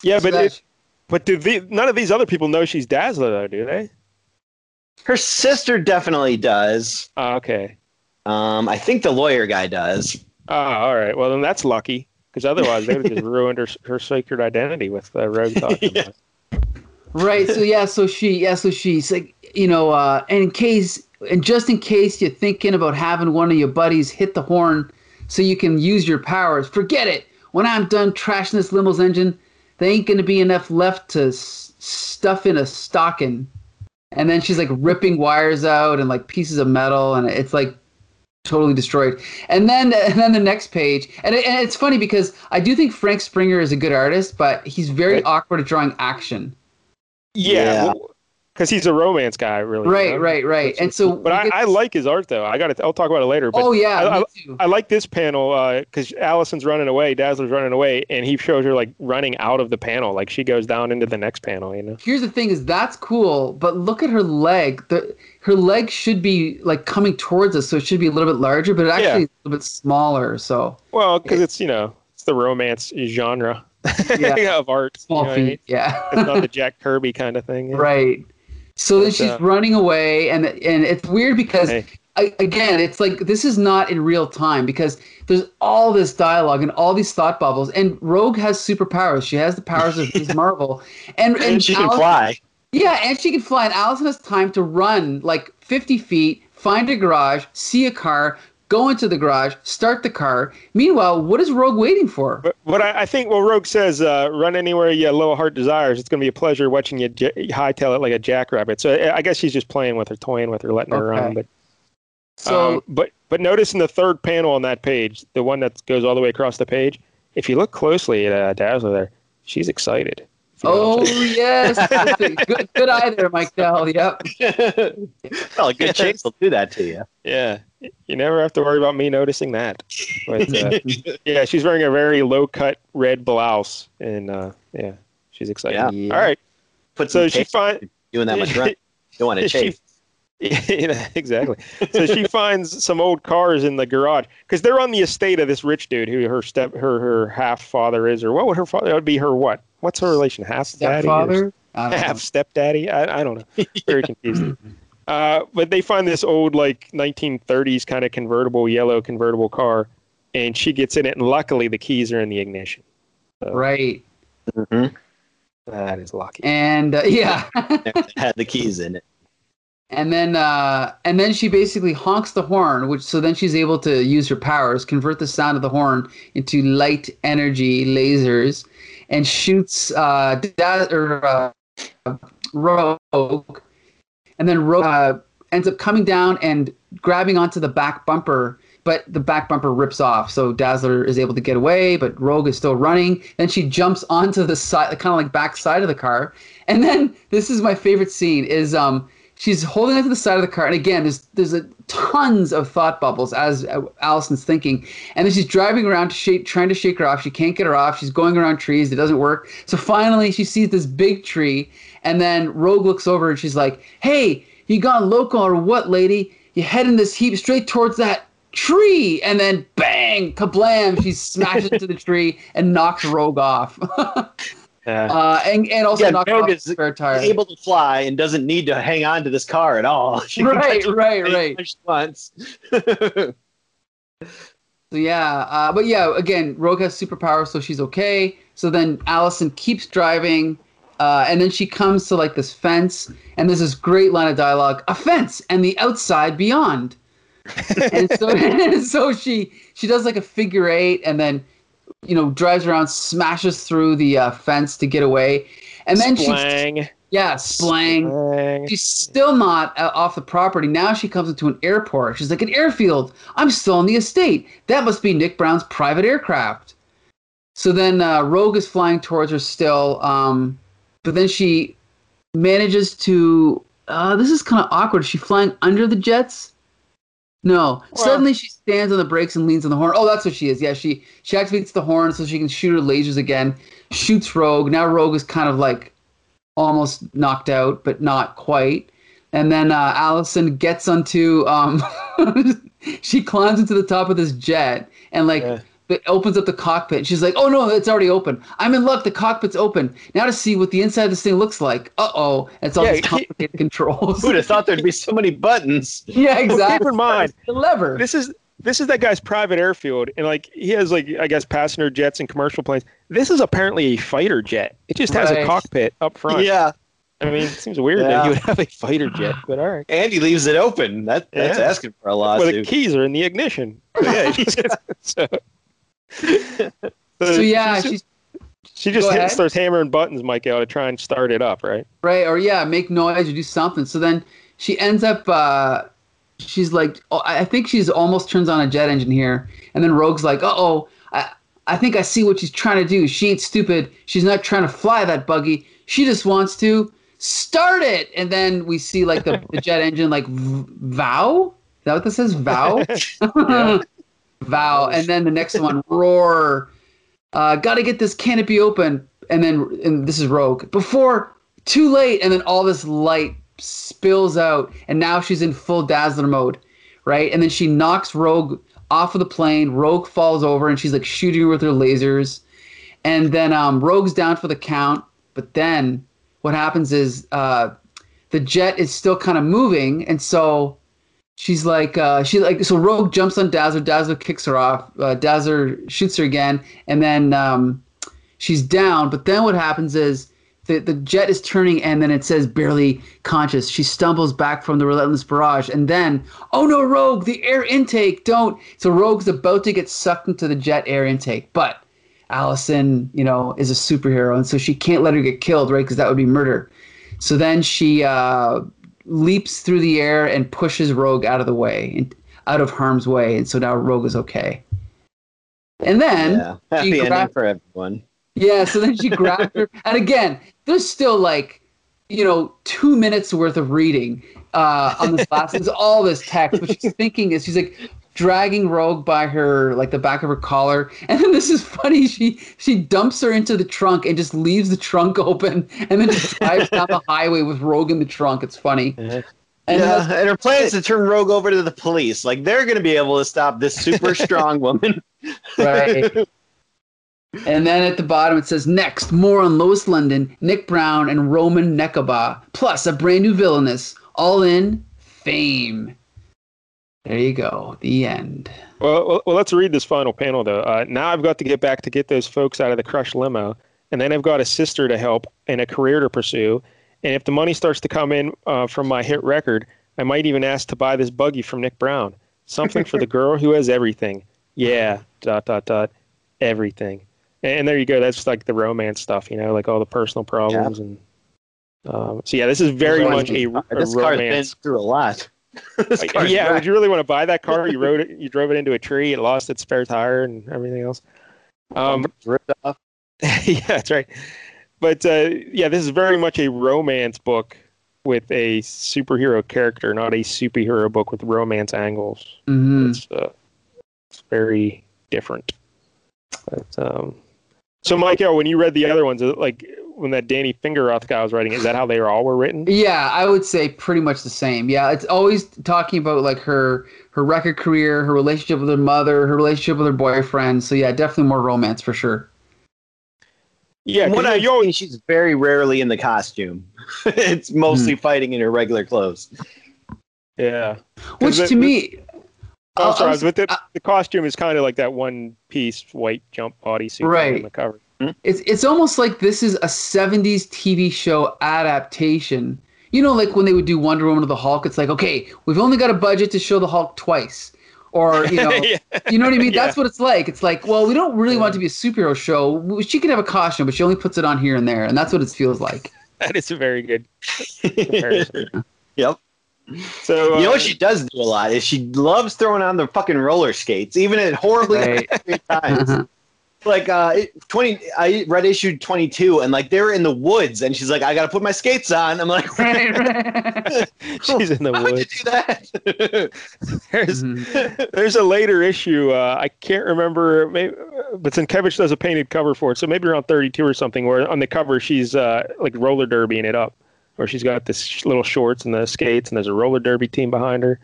Yeah, So but that's- it, but do the, none of these other people know she's Dazzler though, do they? Her sister definitely does. Oh, okay. Um, I think the lawyer guy does. Oh, all right. Well, then that's lucky because otherwise they would have just *laughs* ruined her her sacred identity with uh, Rogue *laughs* talking. Yeah. about right so yeah so she yeah so she's like you know uh and in case and just in case you're thinking about having one of your buddies hit the horn so you can use your powers forget it when i'm done trashing this limo's engine there ain't gonna be enough left to s- stuff in a stocking and then she's like ripping wires out and like pieces of metal and it's like totally destroyed and then *laughs* and then the next page and, it, and it's funny because i do think frank springer is a good artist but he's very Right. awkward at drawing action Yeah, Yeah. because he's a romance guy, really. you Right, know? right, right. That's- And so, but I, get I like his art though. I got to. I'll talk about it later. But oh yeah, I- me I- too. I like this panel uh, because Allison's running away, Dazzler's running away, and he shows her like running out of the panel, like she goes down into the next panel. You know. Here's the thing: is that's cool, but look at her leg. The her leg should be like coming towards us, so it should be a little bit larger, but it actually Yeah. is a little bit smaller. So Well, because it's you know it's the romance genre *laughs* Yeah. of art. small you know what I mean? feet, yeah. It's not the *laughs* Jack Kirby kind of thing. right. So then she's uh, running away, and and it's weird because Hey. I, again, it's like this is not in real time because there's all this dialogue and all these thought bubbles, and Rogue has superpowers. She has the powers of Ms. *laughs* Marvel, and and, And she can fly. Yeah, and she can fly. And Allison has time to run like 50 feet, find a garage, see a car, go into the garage, start the car. Meanwhile, what is Rogue waiting for? But, but I, I think well, Rogue says, uh, "Run anywhere your little heart desires." It's going to be a pleasure watching you j- hightail it like a jackrabbit. So I- I guess she's just playing with her, toying with her, letting her run. But So, um, but but notice in the third panel on that page, the one that goes all the way across the page, if you look closely at uh, Dazzler there, she's excited. If you know what oh yes, *laughs* good, good eye there, Mike Dell. Yep. well, a good chase will do that to you. yeah, you never have to worry about me noticing that. But uh, *laughs* yeah, she's wearing a very low cut red blouse, and uh, yeah, she's excited. Yeah. All right, Put so some she tape finds. doing that much run. *laughs* Don't want to she, chase. yeah, exactly. So she finds some old cars in the garage because they're on the estate of this rich dude who her step her her half father is, or what would her father? That would be her what? What's her relation? Half daddy? or Stepfather. I don't half know. stepdaddy? I I don't know. *laughs* Very confusing. Uh, but they find this old like 1930s kind of convertible yellow convertible car, and she gets in it, and luckily the keys are in the ignition. Right. Mhm. That is lucky. And uh, *laughs* yeah. Had the keys in it. and then uh, and then she basically honks the horn, which so then she's able to use her powers, convert the sound of the horn into light energy lasers, and shoots uh, or, uh Rogue, and then Rogue uh, ends up coming down and grabbing onto the back bumper, but the back bumper rips off. So Dazzler is able to get away, but Rogue is still running. Then she jumps onto the side, kind of like back side of the car, and then this is my favorite scene: is um she's holding it to the side of the car, and again, there's there's a, tons of thought bubbles as uh, Allison's thinking, and then she's driving around to shake, trying to shake her off. She can't get her off. She's going around trees. It doesn't work. So finally, she sees this big tree, and then Rogue looks over and she's like, "Hey, you gone local or what, lady? You heading this heap straight towards that." Tree and then bang, kablam! She smashes into the *laughs* tree and knocks Rogue off. *laughs* Yeah. Uh, and, and also Yeah, Rogue off is spare tire. able to fly and doesn't need to hang on to this car at all. *laughs* She Right, right, right. wants. *laughs* So yeah, uh, but yeah, again, Rogue has superpowers, so she's okay. So then Allison keeps driving, uh, and then she comes to like this fence, and there's this great line of dialogue: "A fence and the outside beyond." *laughs* and so, and so she she does like a figure eight, and then you know drives around, smashes through the uh, fence to get away, and then she Splang. yeah splang. Splang. She's still not uh, off the property. Now she comes into an airport. She's like, an airfield. I'm still on the estate. That must be Nick Brown's private aircraft. So then uh, Rogue is flying towards her still. Um, but then she manages to. Uh, this is kind of awkward. Is she flying under the jets? No. Suddenly she stands on the brakes and leans on the horn. Oh, that's what she is. Yeah, she she activates the horn so she can shoot her lasers again. Shoots Rogue. Now Rogue is kind of like almost knocked out, but not quite. And then uh, Allison gets onto, um, *laughs* she climbs into the top of this jet and like Yeah. It opens up the cockpit. She's like, "Oh no, it's already open. I'm in luck. The cockpit's open. Now to see what the inside of this thing looks like. Uh oh, it's all Yeah, these *laughs* he- complicated controls. Who'd have thought there'd be so many buttons? *laughs* yeah, Well, exactly. keep in mind, the lever. this is this is that guy's private airfield, and like he has like I guess passenger jets and commercial planes. This is apparently a fighter jet. It just has Right. a cockpit up front. Yeah, I mean, it seems weird that Yeah. he would have a fighter jet, *sighs* but all right. and he leaves it open. That that's Yeah. asking for a lot. Well, the keys are in the ignition. *laughs* So, yeah, he just- so, *laughs* so yeah, she, she's she just hit- starts hammering buttons, Michael, to try and start it up, right? right or yeah make noise or do something. So then she ends up uh she's like oh, i think she's almost turns on a jet engine here. And then rogue's like uh-oh i i think i see what she's trying to do. She ain't stupid. She's not trying to fly that buggy. She just wants to start it. And then we see like the, the *laughs* jet engine like v- vow? Is that what this says vow *laughs* vow and then the next one *laughs* roar. Uh, gotta get this canopy open. And then and this is rogue. Before too late and then all this light spills out and now she's in full dazzler mode right? And then she knocks rogue off of the plane. Rogue falls over and she's like shooting her with her lasers. And then um, rogue's down for the count but then what happens is uh, the jet is still kind of moving and so she's like uh, she like so rogue jumps on dazzler dazzler kicks her off uh, dazzler shoots her again and then um, she's down but then what happens is the, the jet is turning and then it says barely conscious. She stumbles back from the relentless barrage and then oh no rogue the air intake don't. So rogue's about to get sucked into the jet air intake but allison you know is a superhero and so she can't let her get killed right because that would be murder. So then she uh, leaps through the air and pushes rogue out of the way and out of harm's way and so now rogue is okay and then yeah, happy she ending grabbed- for everyone. yeah, so then she grabbed her, *laughs* and again, there's still like, you know, two minutes worth of reading uh, on this last. It's all this text, but she's thinking is she's like dragging Rogue by her like the back of her collar, *laughs* and then this is funny. She she dumps her into the trunk and just leaves the trunk *laughs* open, and then just drives down the highway with Rogue in the trunk. It's funny. And yeah, that's- and her plan is to turn Rogue over to the police. Like they're going to be able to stop this super *laughs* strong woman. Right. and then at the bottom it says next, more on Lois London, Nick Brown, and Roman Nekobh, plus a brand new villainess, all in fame. There you go. The end. Well, well, let's read this final panel though. Uh, now I've got to get back to get those folks out of the crush limo, and then I've got a sister to help and a career to pursue. And if the money starts to come in uh, from my hit record, I might even ask to buy this buggy from Nick Brown. Something for the *laughs* girl who has everything. Yeah. Dot dot dot. Everything. And, and there you go. That's like the romance stuff, you know, like all the personal problems and Um, so yeah, this is very much a, a this car's been through a lot. *laughs* This Like, yeah, wrecked. would you really want to buy that car? You rode it, you drove it into a tree, it lost its spare tire and everything else. Um, ripped off. *laughs* yeah, that's right. But uh, yeah, this is very much a romance book with a superhero character, not a superhero book with romance angles. hmm It's, uh, it's very different. But, um, so, Michael, when you read the other ones, like when that Danny Fingeroth guy was writing, is that how they all were written? Yeah, I would say pretty much the same. Yeah, it's always talking about like her her record career, her relationship with her mother, her relationship with her boyfriend. So yeah, definitely more romance for sure. Yeah, 'cause, What I you always- she's very rarely in the costume. *laughs* it's mostly hmm. fighting in her regular clothes. yeah. Which the- to me, Oh, I'll- sorry, I'll- but the, the costume is kind of like that one piece white jump bodysuit on Right. the cover. It's it's almost like this is a 70s TV show adaptation. You know, like when they would do Wonder Woman or the Hulk, it's like, okay, we've only got a budget to show the Hulk twice. Or, you *laughs* know, Yeah. you know what I mean? Yeah. That's what it's like. It's like, well, we don't really want it to be a superhero show. She can have a costume, but she only puts it on here and there. And that's what it feels like. *laughs* That is a very good comparison. *laughs* Yep. So, You know uh, what she does do a lot is she loves throwing on the fucking roller skates, even at horribly Right. inappropriate times. Like uh, it- twenty, I read issue twenty two, and like they're in the woods, and she's like, "I gotta put my skates on." I'm like, right, right. *laughs* she's in the "How would you woods. do that?" *laughs* There's, Mhm. there's a later issue. Uh, I can't remember, maybe, but Sienkiewicz does a painted cover for it. So maybe around 32 or something, where on the cover she's uh, like roller derbying it up, where she's got this sh- little shorts and the skates, and there's a roller derby team behind her.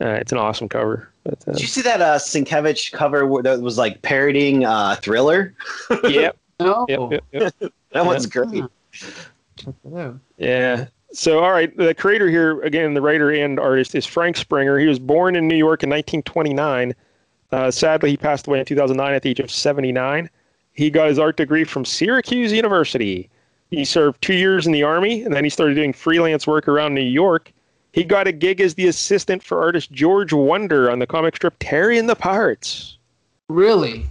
Uh, it's an awesome cover. But, uh, Did you see that uh, Sienkiewicz cover that was like parodying uh, Thriller? *laughs* yep, No. yep, yep, yep. That one's great. Hello. Yeah. So, all right, the creator here, again, the writer and artist is Frank Springer. He was born in New York in 1929. Uh, sadly, he passed away in 2009 at the age of 79. He got his art degree from Syracuse University. He served two years in the Army, and then he started doing freelance work around New York. He got a gig as the assistant for artist George Wunder on the comic strip Terry and the Pirates. Really?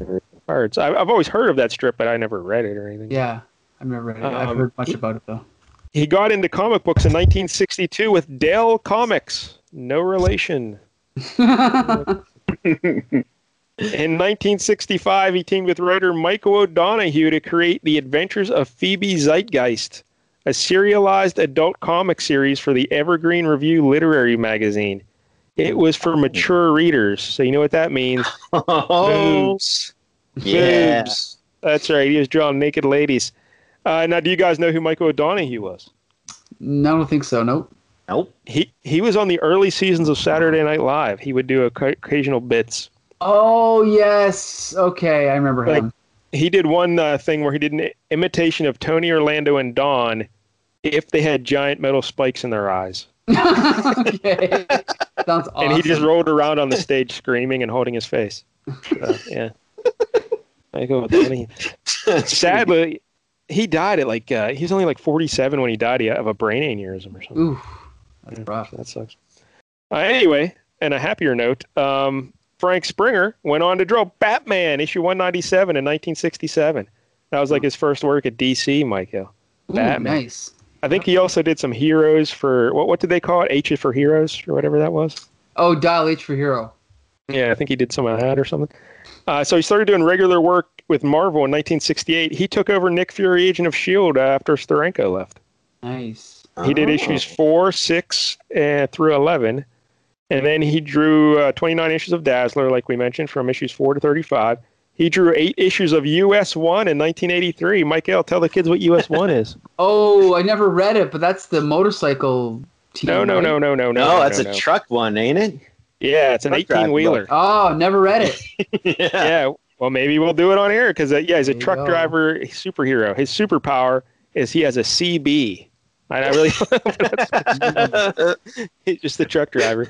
Pirates. I, I've always heard of that strip, but I never read it or anything. Yeah. I've never read it. I've Um, heard much about it though. He got into comic books in 1962 with Dell Comics. No relation. *laughs* In 1965, he teamed with writer Michael O'Donoghue to create The Adventures of Phoebe Zeitgeist, a serialized adult comic series for the Evergreen Review literary magazine. It was for mature readers, so you know what that means. *laughs* Oh, Boobs. yeah. Boobs. That's right. He was drawing naked ladies. Uh, now, do you guys know who Michael O'Donoghue was? no, I don't think so. Nope. Nope. He he was on the early seasons of Saturday Night Live. He would do occasional bits. Oh yes. Okay, I remember Like- him. He did one uh, thing where he did an imitation of Tony Orlando and Dawn if they had giant metal spikes in their eyes. *laughs* okay. Sounds awesome. And he just rolled around on the stage screaming and holding his face. So, yeah. Michael O'Donoghue. Sadly, he died at like, uh, he was only like 47 when he died of a brain aneurysm or something. Ooh, that's rough. That sucks. Uh, anyway, and a happier note, um, Frank Springer went on to draw Batman issue 197 in 1967. That was like his first work at DC, Michael. Ooh, Batman. nice. I think he also did some heroes for what? What did they call it? H for heroes or whatever that was. Oh, Dial H for Hero. Yeah, I think he did some of that or something. Uh, so he started doing regular work with Marvel in 1968. He took over Nick Fury, Agent of Shield, uh, after Steranko left. Nice. He did Oh. issues four, six, uh, through 11. And then he drew uh, 29 issues of Dazzler, like we mentioned, from issues four to 35. He drew eight issues of US 1 in 1983. Michael, tell the kids what US *laughs* 1 is. Oh, I never read it, but that's the motorcycle team. No, no, right? no, no, no, no. No, that's no, a no. truck one, ain't it? Yeah, it's an 18 wheeler. Oh, never read it. *laughs* yeah. yeah. Well, maybe we'll do it on air because, uh, yeah, he's a There you truck go. driver superhero. His superpower is he has a CB. I I really, *laughs* he's just the truck driver.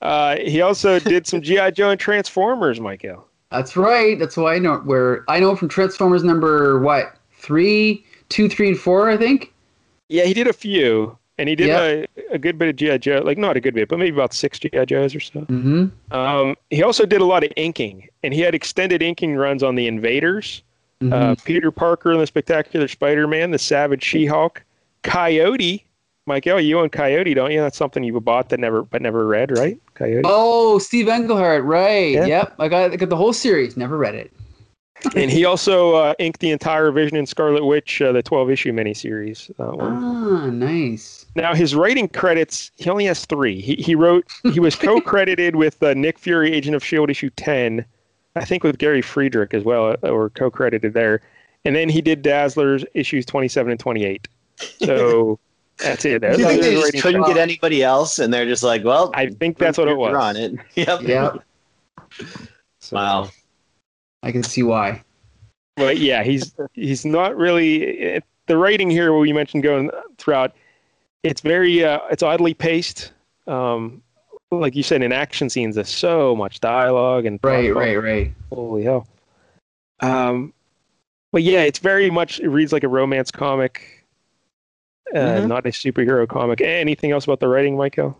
Uh, he also did some GI Joe and Transformers, Michael. That's right. That's why I know where I know from Transformers number what three, two, three, and four. I think. Yeah, he did a few, and he did Yep. a, a good bit of GI Joe, like not a good bit, but maybe about six GI Joes or so. Mm-hmm. Um, he also did a lot of inking, and he had extended inking runs on the Invaders, Mm-hmm. uh, Peter Parker and the Spectacular Spider-Man, the Savage She-Hulk, Coyote, Michael, you own Coyote, don't you? That's something you bought that never but never read, right? Coyote. Oh, Steve Englehart, right? Yeah. Yep, I got, I got the whole series. Never read it. *laughs* And he also uh, inked the entire Vision and Scarlet Witch, uh, the 12 issue miniseries. That one. Ah, nice. Now his writing credits, he only has three. He he wrote he was *laughs* co-credited with uh, Nick Fury, Agent of Shield issue ten, I think with Gary Friedrich as well, uh, or co-credited there, and then he did Dazzler's issues twenty seven and twenty eight. So *laughs* that's it. Do you think they just couldn't credits. get anybody else, and they're just like, well, I think that's what it you're was. on it. *laughs* Yep. Yep, So- Wow. I can see why. But yeah, he's he's not really it, the writing here. What you mentioned going throughout, it's very uh, it's oddly paced. Um, like you said, in action scenes, there's so much dialogue and Right, right, right. Holy hell. Um, but yeah, it's very much it reads like a romance comic, uh, Mhm. not a superhero comic. Anything else about the writing, Michael?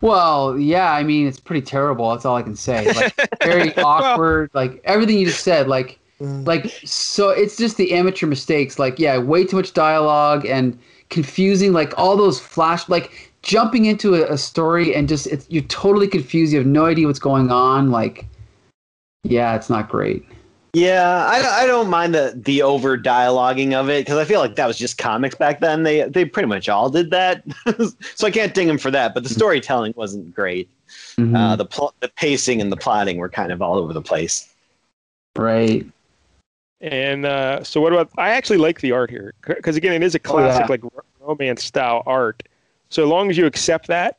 Well, yeah, I mean, it's pretty terrible. That's all I can say. Like, *laughs* very awkward. Like everything you just said. Like, like so. It's just the amateur mistakes. Like, yeah, way too much dialogue and confusing. Like all those flash. Like jumping into a, a story and just it's, you're totally confused. You have no idea what's going on. Like, yeah, it's not great. Yeah, I, I don't mind the the over dialoguing of it because I feel like that was just comics back then. They they pretty much all did that, *laughs* so I can't ding them for that. But the storytelling wasn't great. Mhm. Uh, the pl- the pacing and the plotting were kind of all over the place. right. And uh, so, what about? I actually like the art here because again, it is a Oh, yeah. classic like romance style art. So long as you accept that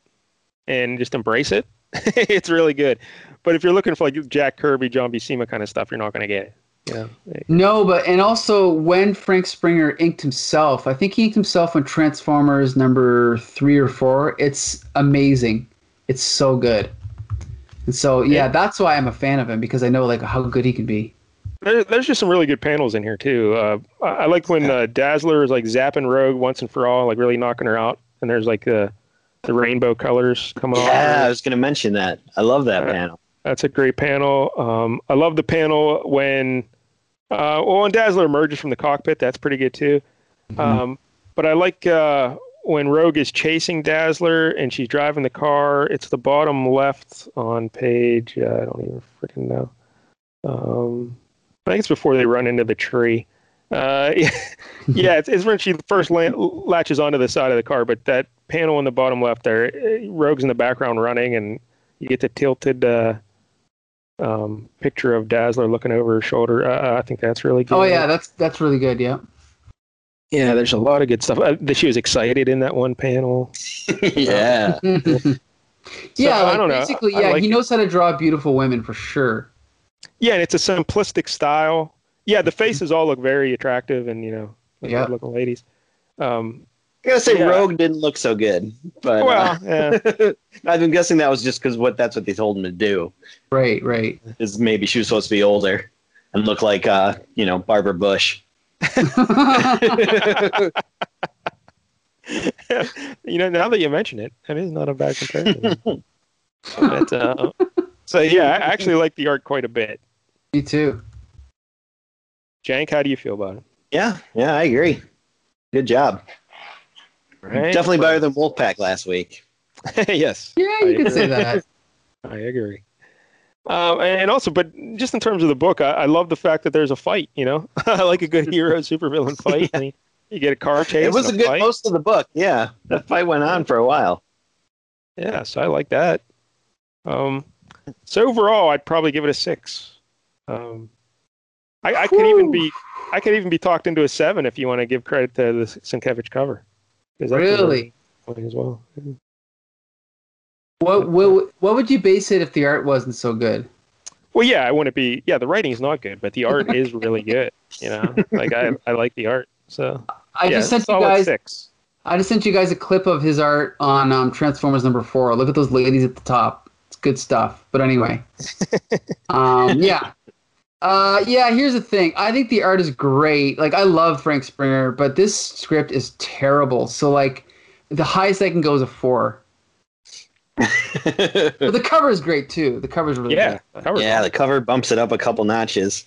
and just embrace it, *laughs* it's really good. But if you're looking for like Jack Kirby, John Buscema kind of stuff, you're not going to get it. Yeah. No, but and also when Frank Springer inked himself, I think he inked himself on Transformers number three or four. It's amazing. It's so good. And so yeah, Yeah. that's why I'm a fan of him because I know like how good he can be. There, there's just some really good panels in here too. Uh, I, I like when uh, Dazzler is like zapping Rogue once and for all, like really knocking her out, and there's like the the rainbow colors coming off. Yeah, I was going to mention that. I love that Uh, panel. That's a great panel. Um, I love the panel when uh, well when Dazzler emerges from the cockpit. That's pretty good too. Um, but I like uh, when Rogue is chasing Dazzler and she's driving the car. It's the bottom left on page. Uh, I don't even freaking know. Um, I think it's before they run into the tree. Uh, *laughs* yeah, it's, it's when she first la- latches onto the side of the car. But that panel in the bottom left there, eh, Rogue's in the background running, and you get the tilted uh, um, picture of Dazzler looking over her shoulder. Uh, I think that's really good. Oh yeah, that's that's really good. Yeah. yeah. There's a lot of good stuff. Uh, she was excited in that one panel. *laughs* yeah. *laughs* yeah, I don't know. basically, I yeah, like he it. knows how to draw beautiful women for sure. Yeah, and it's a simplistic style. Yeah, the faces all look very attractive, and you know, Yeah. looking ladies. Um, I gotta say, Yeah. Rogue didn't look so good, but well, yeah. *laughs* uh, I'm guessing that was just because what that's what they told him to do. Right, right. Is maybe she was supposed to be older and look like uh, you know Barbara Bush. *laughs* you know, now that you mention it, that is not a bad comparison. but, uh, *laughs* so yeah, I actually like the art quite a bit. Me too. Jank, how do you feel about it? Yeah, yeah, I agree. Good job. Right? Definitely better than Wolfpack last week. *laughs* yes. Yeah, you I could say that. I agree. Um, and also, but just in terms of the book, I, I love the fact that there's a fight. You know, *laughs* I like a good hero *laughs* supervillain fight. I mean, you get a car chase. It was a and good fight. most of the book. Yeah, that fight went on for a while. Yeah, so I like that. Um, so overall, I'd probably give it a six. Um, I, I could even be, I could even be talked into a seven if you want to give credit to the Sienkiewicz cover. 'Cause that's Really? point as well. What, what what would you base it if the art wasn't so good? Well, yeah, I wouldn't be. Yeah, the writing's not good, but the art is really good. You know, *laughs* like I, I like the art. So I yeah, just sent you guys. six. I just sent you guys a clip of his art on um, Transformers number four. Look at those ladies at the top. It's good stuff. But anyway, *laughs* um, yeah, uh, yeah. Here's the thing. I think the art is great. Like I love Frank Springer, but this script is terrible. So like, the highest I can go is a four. *laughs* But the cover is great too. The cover is really Yeah, good. cover. yeah, the cover bumps it up a couple notches.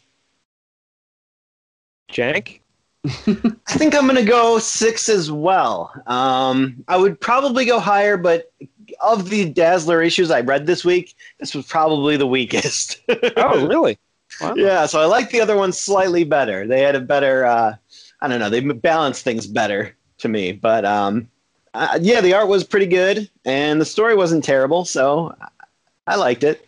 Jank. *laughs* I think I'm gonna go six as well. Um, I would probably go higher, but of the Dazzler issues I read this week, this was probably the weakest. *laughs* Oh, really? Wow. yeah, so I like the other one slightly better. They had a better, uh, I don't know, they balanced things better to me. But um, uh, yeah, the art was pretty good, and the story wasn't terrible, so I liked it.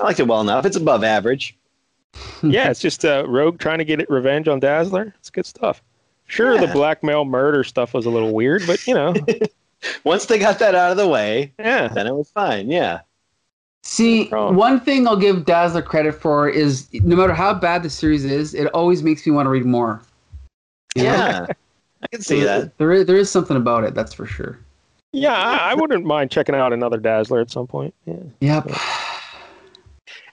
I liked it well enough. It's above average. *laughs* yeah, it's just uh, Rogue trying to get it revenge on Dazzler. It's good stuff. Sure, the blackmail murder stuff was a little weird, but you know, *laughs* Once they got that out of the way, yeah. then it was fine. Yeah. See, wrong. one thing I'll give Dazzler credit for is no matter how bad the series is, it always makes me want to read more. You? Yeah. I can see that. There is, there is something about it, that's for sure. Yeah, I, I wouldn't mind checking out another Dazzler at some point. Yeah. Yep.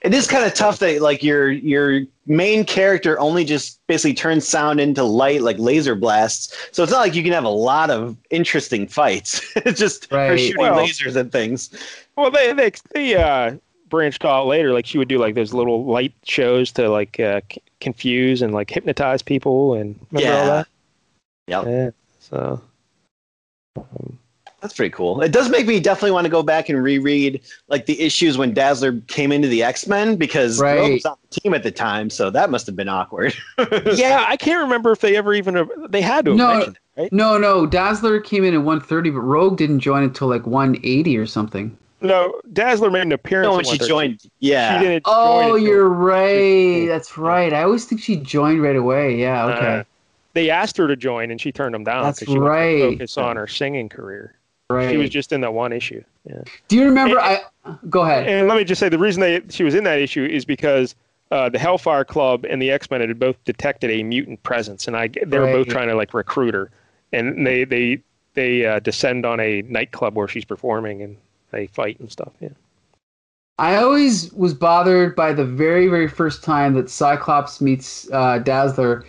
It is kind of tough that like your your main character only just basically turns sound into light like laser blasts. So it's not like you can have a lot of interesting fights. *laughs* it's just her shooting Well- lasers and things. Well, they they they uh, branched out later. Like she would do like those little light shows to like uh, c- confuse and like hypnotize people and remember all Yeah. that. Yep. Yeah. So. um, That's pretty cool. It does make me definitely want to go back and reread like the issues when Dazzler came into the X Men because Right. Rogue was on the team at the time, so that must have been awkward. *laughs* yeah, I can't remember if they ever even they had to have No. mentioned it, right? No, no, Dazzler came in at 130, but Rogue didn't join until like 180 or something. No, Dazzler made an appearance. no, when she joined, yeah, She didn't. Oh, until- you're right. That's right. I always think she joined right away. Yeah, okay. Uh, they asked her to join and she turned them down That's 'cause she wanted to right. focus on her singing career. right. She was just in that one issue. Yeah. Do you remember? And- I go ahead. And let me just say the reason they she was in that issue is because uh, the Hellfire Club and the X Men had both detected a mutant presence, and I they were both trying to like recruit her, and they they they uh, descend on a nightclub where she's performing and they fight and stuff. Yeah. I always was bothered by the very, very first time that Cyclops meets uh, Dazzler,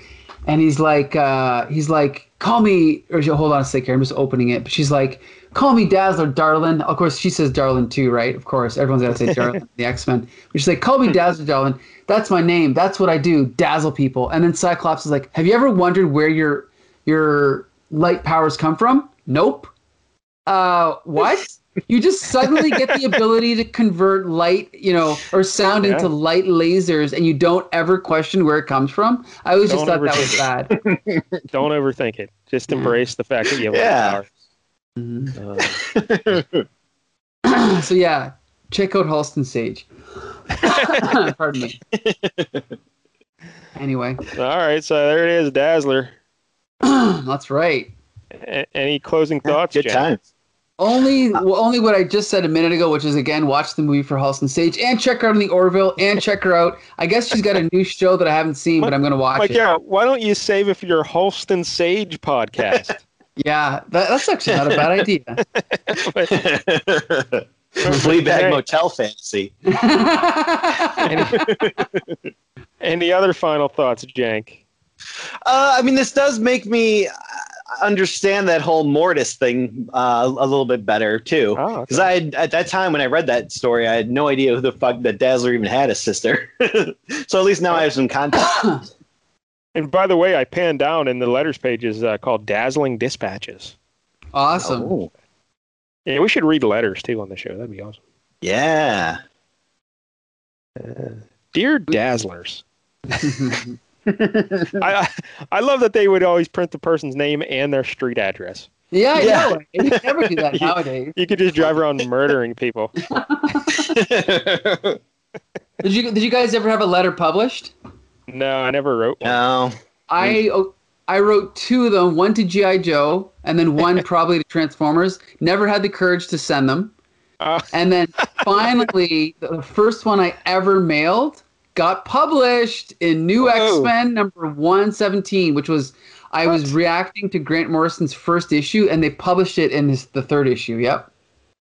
and he's like, uh, he's like, call me, or hold on a second, here. I'm just opening it, but she's like, call me Dazzler, darling. Of course, she says darling too, right? Of course, everyone's got to say *laughs* darling. the X Men. But she's like, call me Dazzler, darling. That's my name. That's what I do. Dazzle people. And then Cyclops is like, have you ever wondered where your your light powers come from? Nope. Uh, what? You just suddenly get the ability to convert light, you know, or sound Yeah. into light lasers, and you don't ever question where it comes from. I always just Don't thought that was overthink *laughs* bad. Don't overthink it. Just embrace the fact that you have Yeah. yeah. Uh, *clears throat* so yeah, check out Halston Sage. *laughs* Pardon me. Anyway, all right, so there it is, Dazzler. *clears throat* that's right. A- any closing thoughts, good Jen? times. Only, well, only what I just said a minute ago, which is again, watch the movie for Halston Sage and check her out on the Orville and check her out. I guess she's got a new *laughs* show that I haven't seen, but I'm gonna watch Like, it. yeah, why don't you save it for your Halston Sage podcast? *laughs* Yeah, that, that's actually not a bad idea. *laughs* Fleabag Motel fantasy. any, any other final thoughts, Jank? Uh, I mean, this does make me uh, understand that whole Mortis thing uh, a little bit better too. Oh, okay. Because I had, at that time when I read that story, I had no idea who the fuck that Dazzler even had a sister. *laughs* so at least now I have some context. *coughs* And by the way, I panned down in the letters page is uh, called Dazzling Dispatches. awesome. Oh, Yeah, we should read letters too on the show. That'd be awesome. yeah. Dear Dazzlers, *laughs* I I love that they would always print the person's name and their street address. yeah, I Yeah. know. You never do that *laughs* You- nowadays. You could just drive around murdering people. *laughs* *laughs* Did you Did you guys ever have a letter published? No, I never wrote one. no. I oh, I wrote two of them, one to GI Joe, and then one probably to Transformers. Never had the courage to send them. Uh, And then finally, the first one I ever mailed got published in New X Men number 117, which was I was reacting to Grant Morrison's first issue, and they published it in his, the third issue. Yep.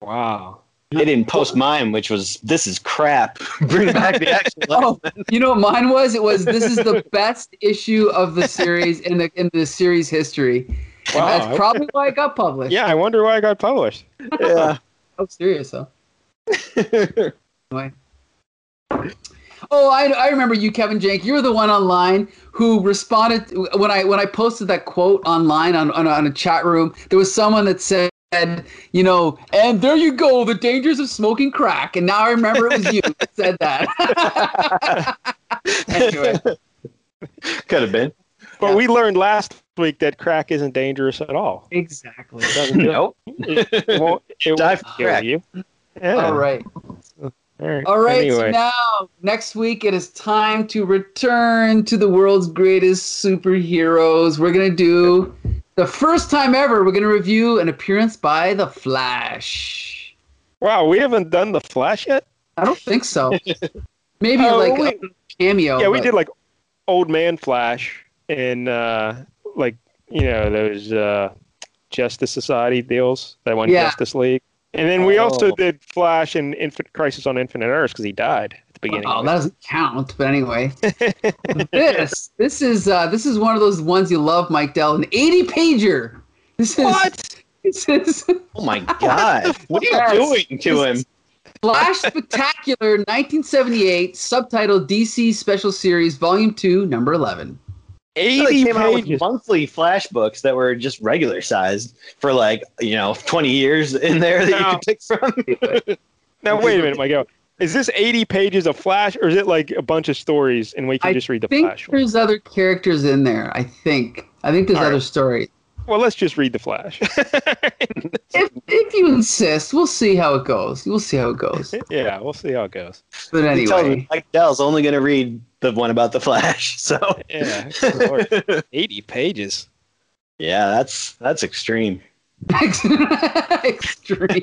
wow. I didn't post mine, which was this is crap. *laughs* Bring back the actual. *laughs* Oh, you know what mine was? It was this is the best issue of the series in the in the series history. And Wow. That's probably why it got published. Yeah, I wonder why it got published. yeah. *laughs* Oh, serious though. Anyway. Oh, I, I remember you, Kevin Jank. You were the one online who responded when I when I posted that quote online on on, on a chat room. There was someone that said, you know, and there you go, the dangers of smoking crack. And now I remember it was you that said that. *laughs* anyway, Could have been. But Yeah. we learned last week that crack isn't dangerous at all. exactly. It doesn't Nope. It won't, it won't kill crack. you. Yeah. All right. All right. All right, so now next week it is time to return to the world's greatest superheroes. We're gonna do the first time ever. We're gonna review an appearance by the Flash. wow, we haven't done the Flash yet. I don't think so. *laughs* Maybe Oh, like we- a cameo. yeah, we did like Old Man Flash and uh, like you know those uh, Justice Society deals that won Yeah. Justice League, and then we also Oh. did Flash and Infant Crisis on Infinite Earths because he died at the beginning. Oh, that doesn't count. But anyway, *laughs* this this is uh, this is one of those ones you love, Mike Dell. An 80 pager. This is What? *laughs* This is Oh my god! *laughs* What are you Yes. doing to him? Flash Spectacular 1978, subtitled DC Special Series, Volume 2, Number 11. They Eighty came out with pages. monthly flash books that were just regular sized for like you know twenty years in there that you could pick from. *laughs* Now wait a minute, Miguel. Is this 80 pages of Flash, or is it like a bunch of stories and we can I just read the think Flash? one? there's other characters in there. I think. I think there's All other right. stories. Well, let's just read the Flash. *laughs* If, if you insist, we'll see how it goes. We'll see how it goes. *laughs* yeah, we'll see how it goes. But He me anyway, Mike Dell's only going to read the one about the Flash. *laughs* So Yeah, 80 pages. yeah, that's that's extreme. extreme.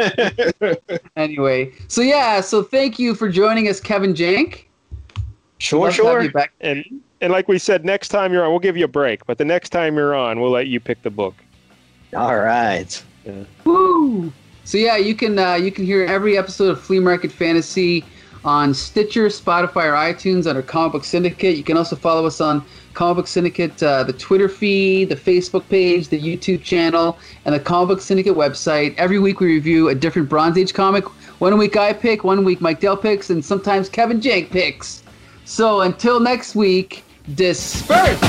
anyway, so yeah, so thank you for joining us, Kevin Jank. Sure, Love to have sure. you back. And and like we said, next time you're on, we'll give you a break. But the next time you're on, we'll let you pick the book. All right. Woo! So yeah, you can uh, you can hear every episode of Flea Market Fantasy on Stitcher, Spotify, or iTunes under Comic Book Syndicate. You can also follow us on Comic Book Syndicate, uh, the Twitter feed, the Facebook page, the YouTube channel, and the Comic Book Syndicate website. Every week we review a different Bronze Age comic. One week I pick, one week Mike Dell picks, and sometimes Kevin Jank picks. So until next week, disperse!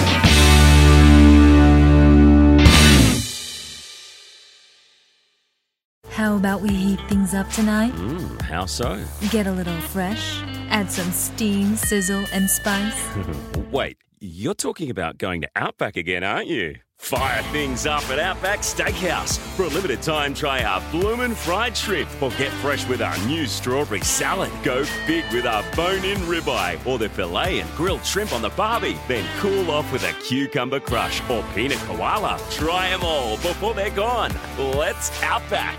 How about we heat things up tonight? Mm, how so? Get a little fresh, add some steam, sizzle, and spice. *laughs* Wait, you're talking about going to Outback again, aren't you? Fire things up at Outback Steakhouse. For a limited time, try our bloomin' fried shrimp or get fresh with our new strawberry salad. Go big with our bone-in ribeye or the filet and grilled shrimp on the barbie. Then cool off with a cucumber crush or peanut koala. Try them all before they're gone. Let's Outback.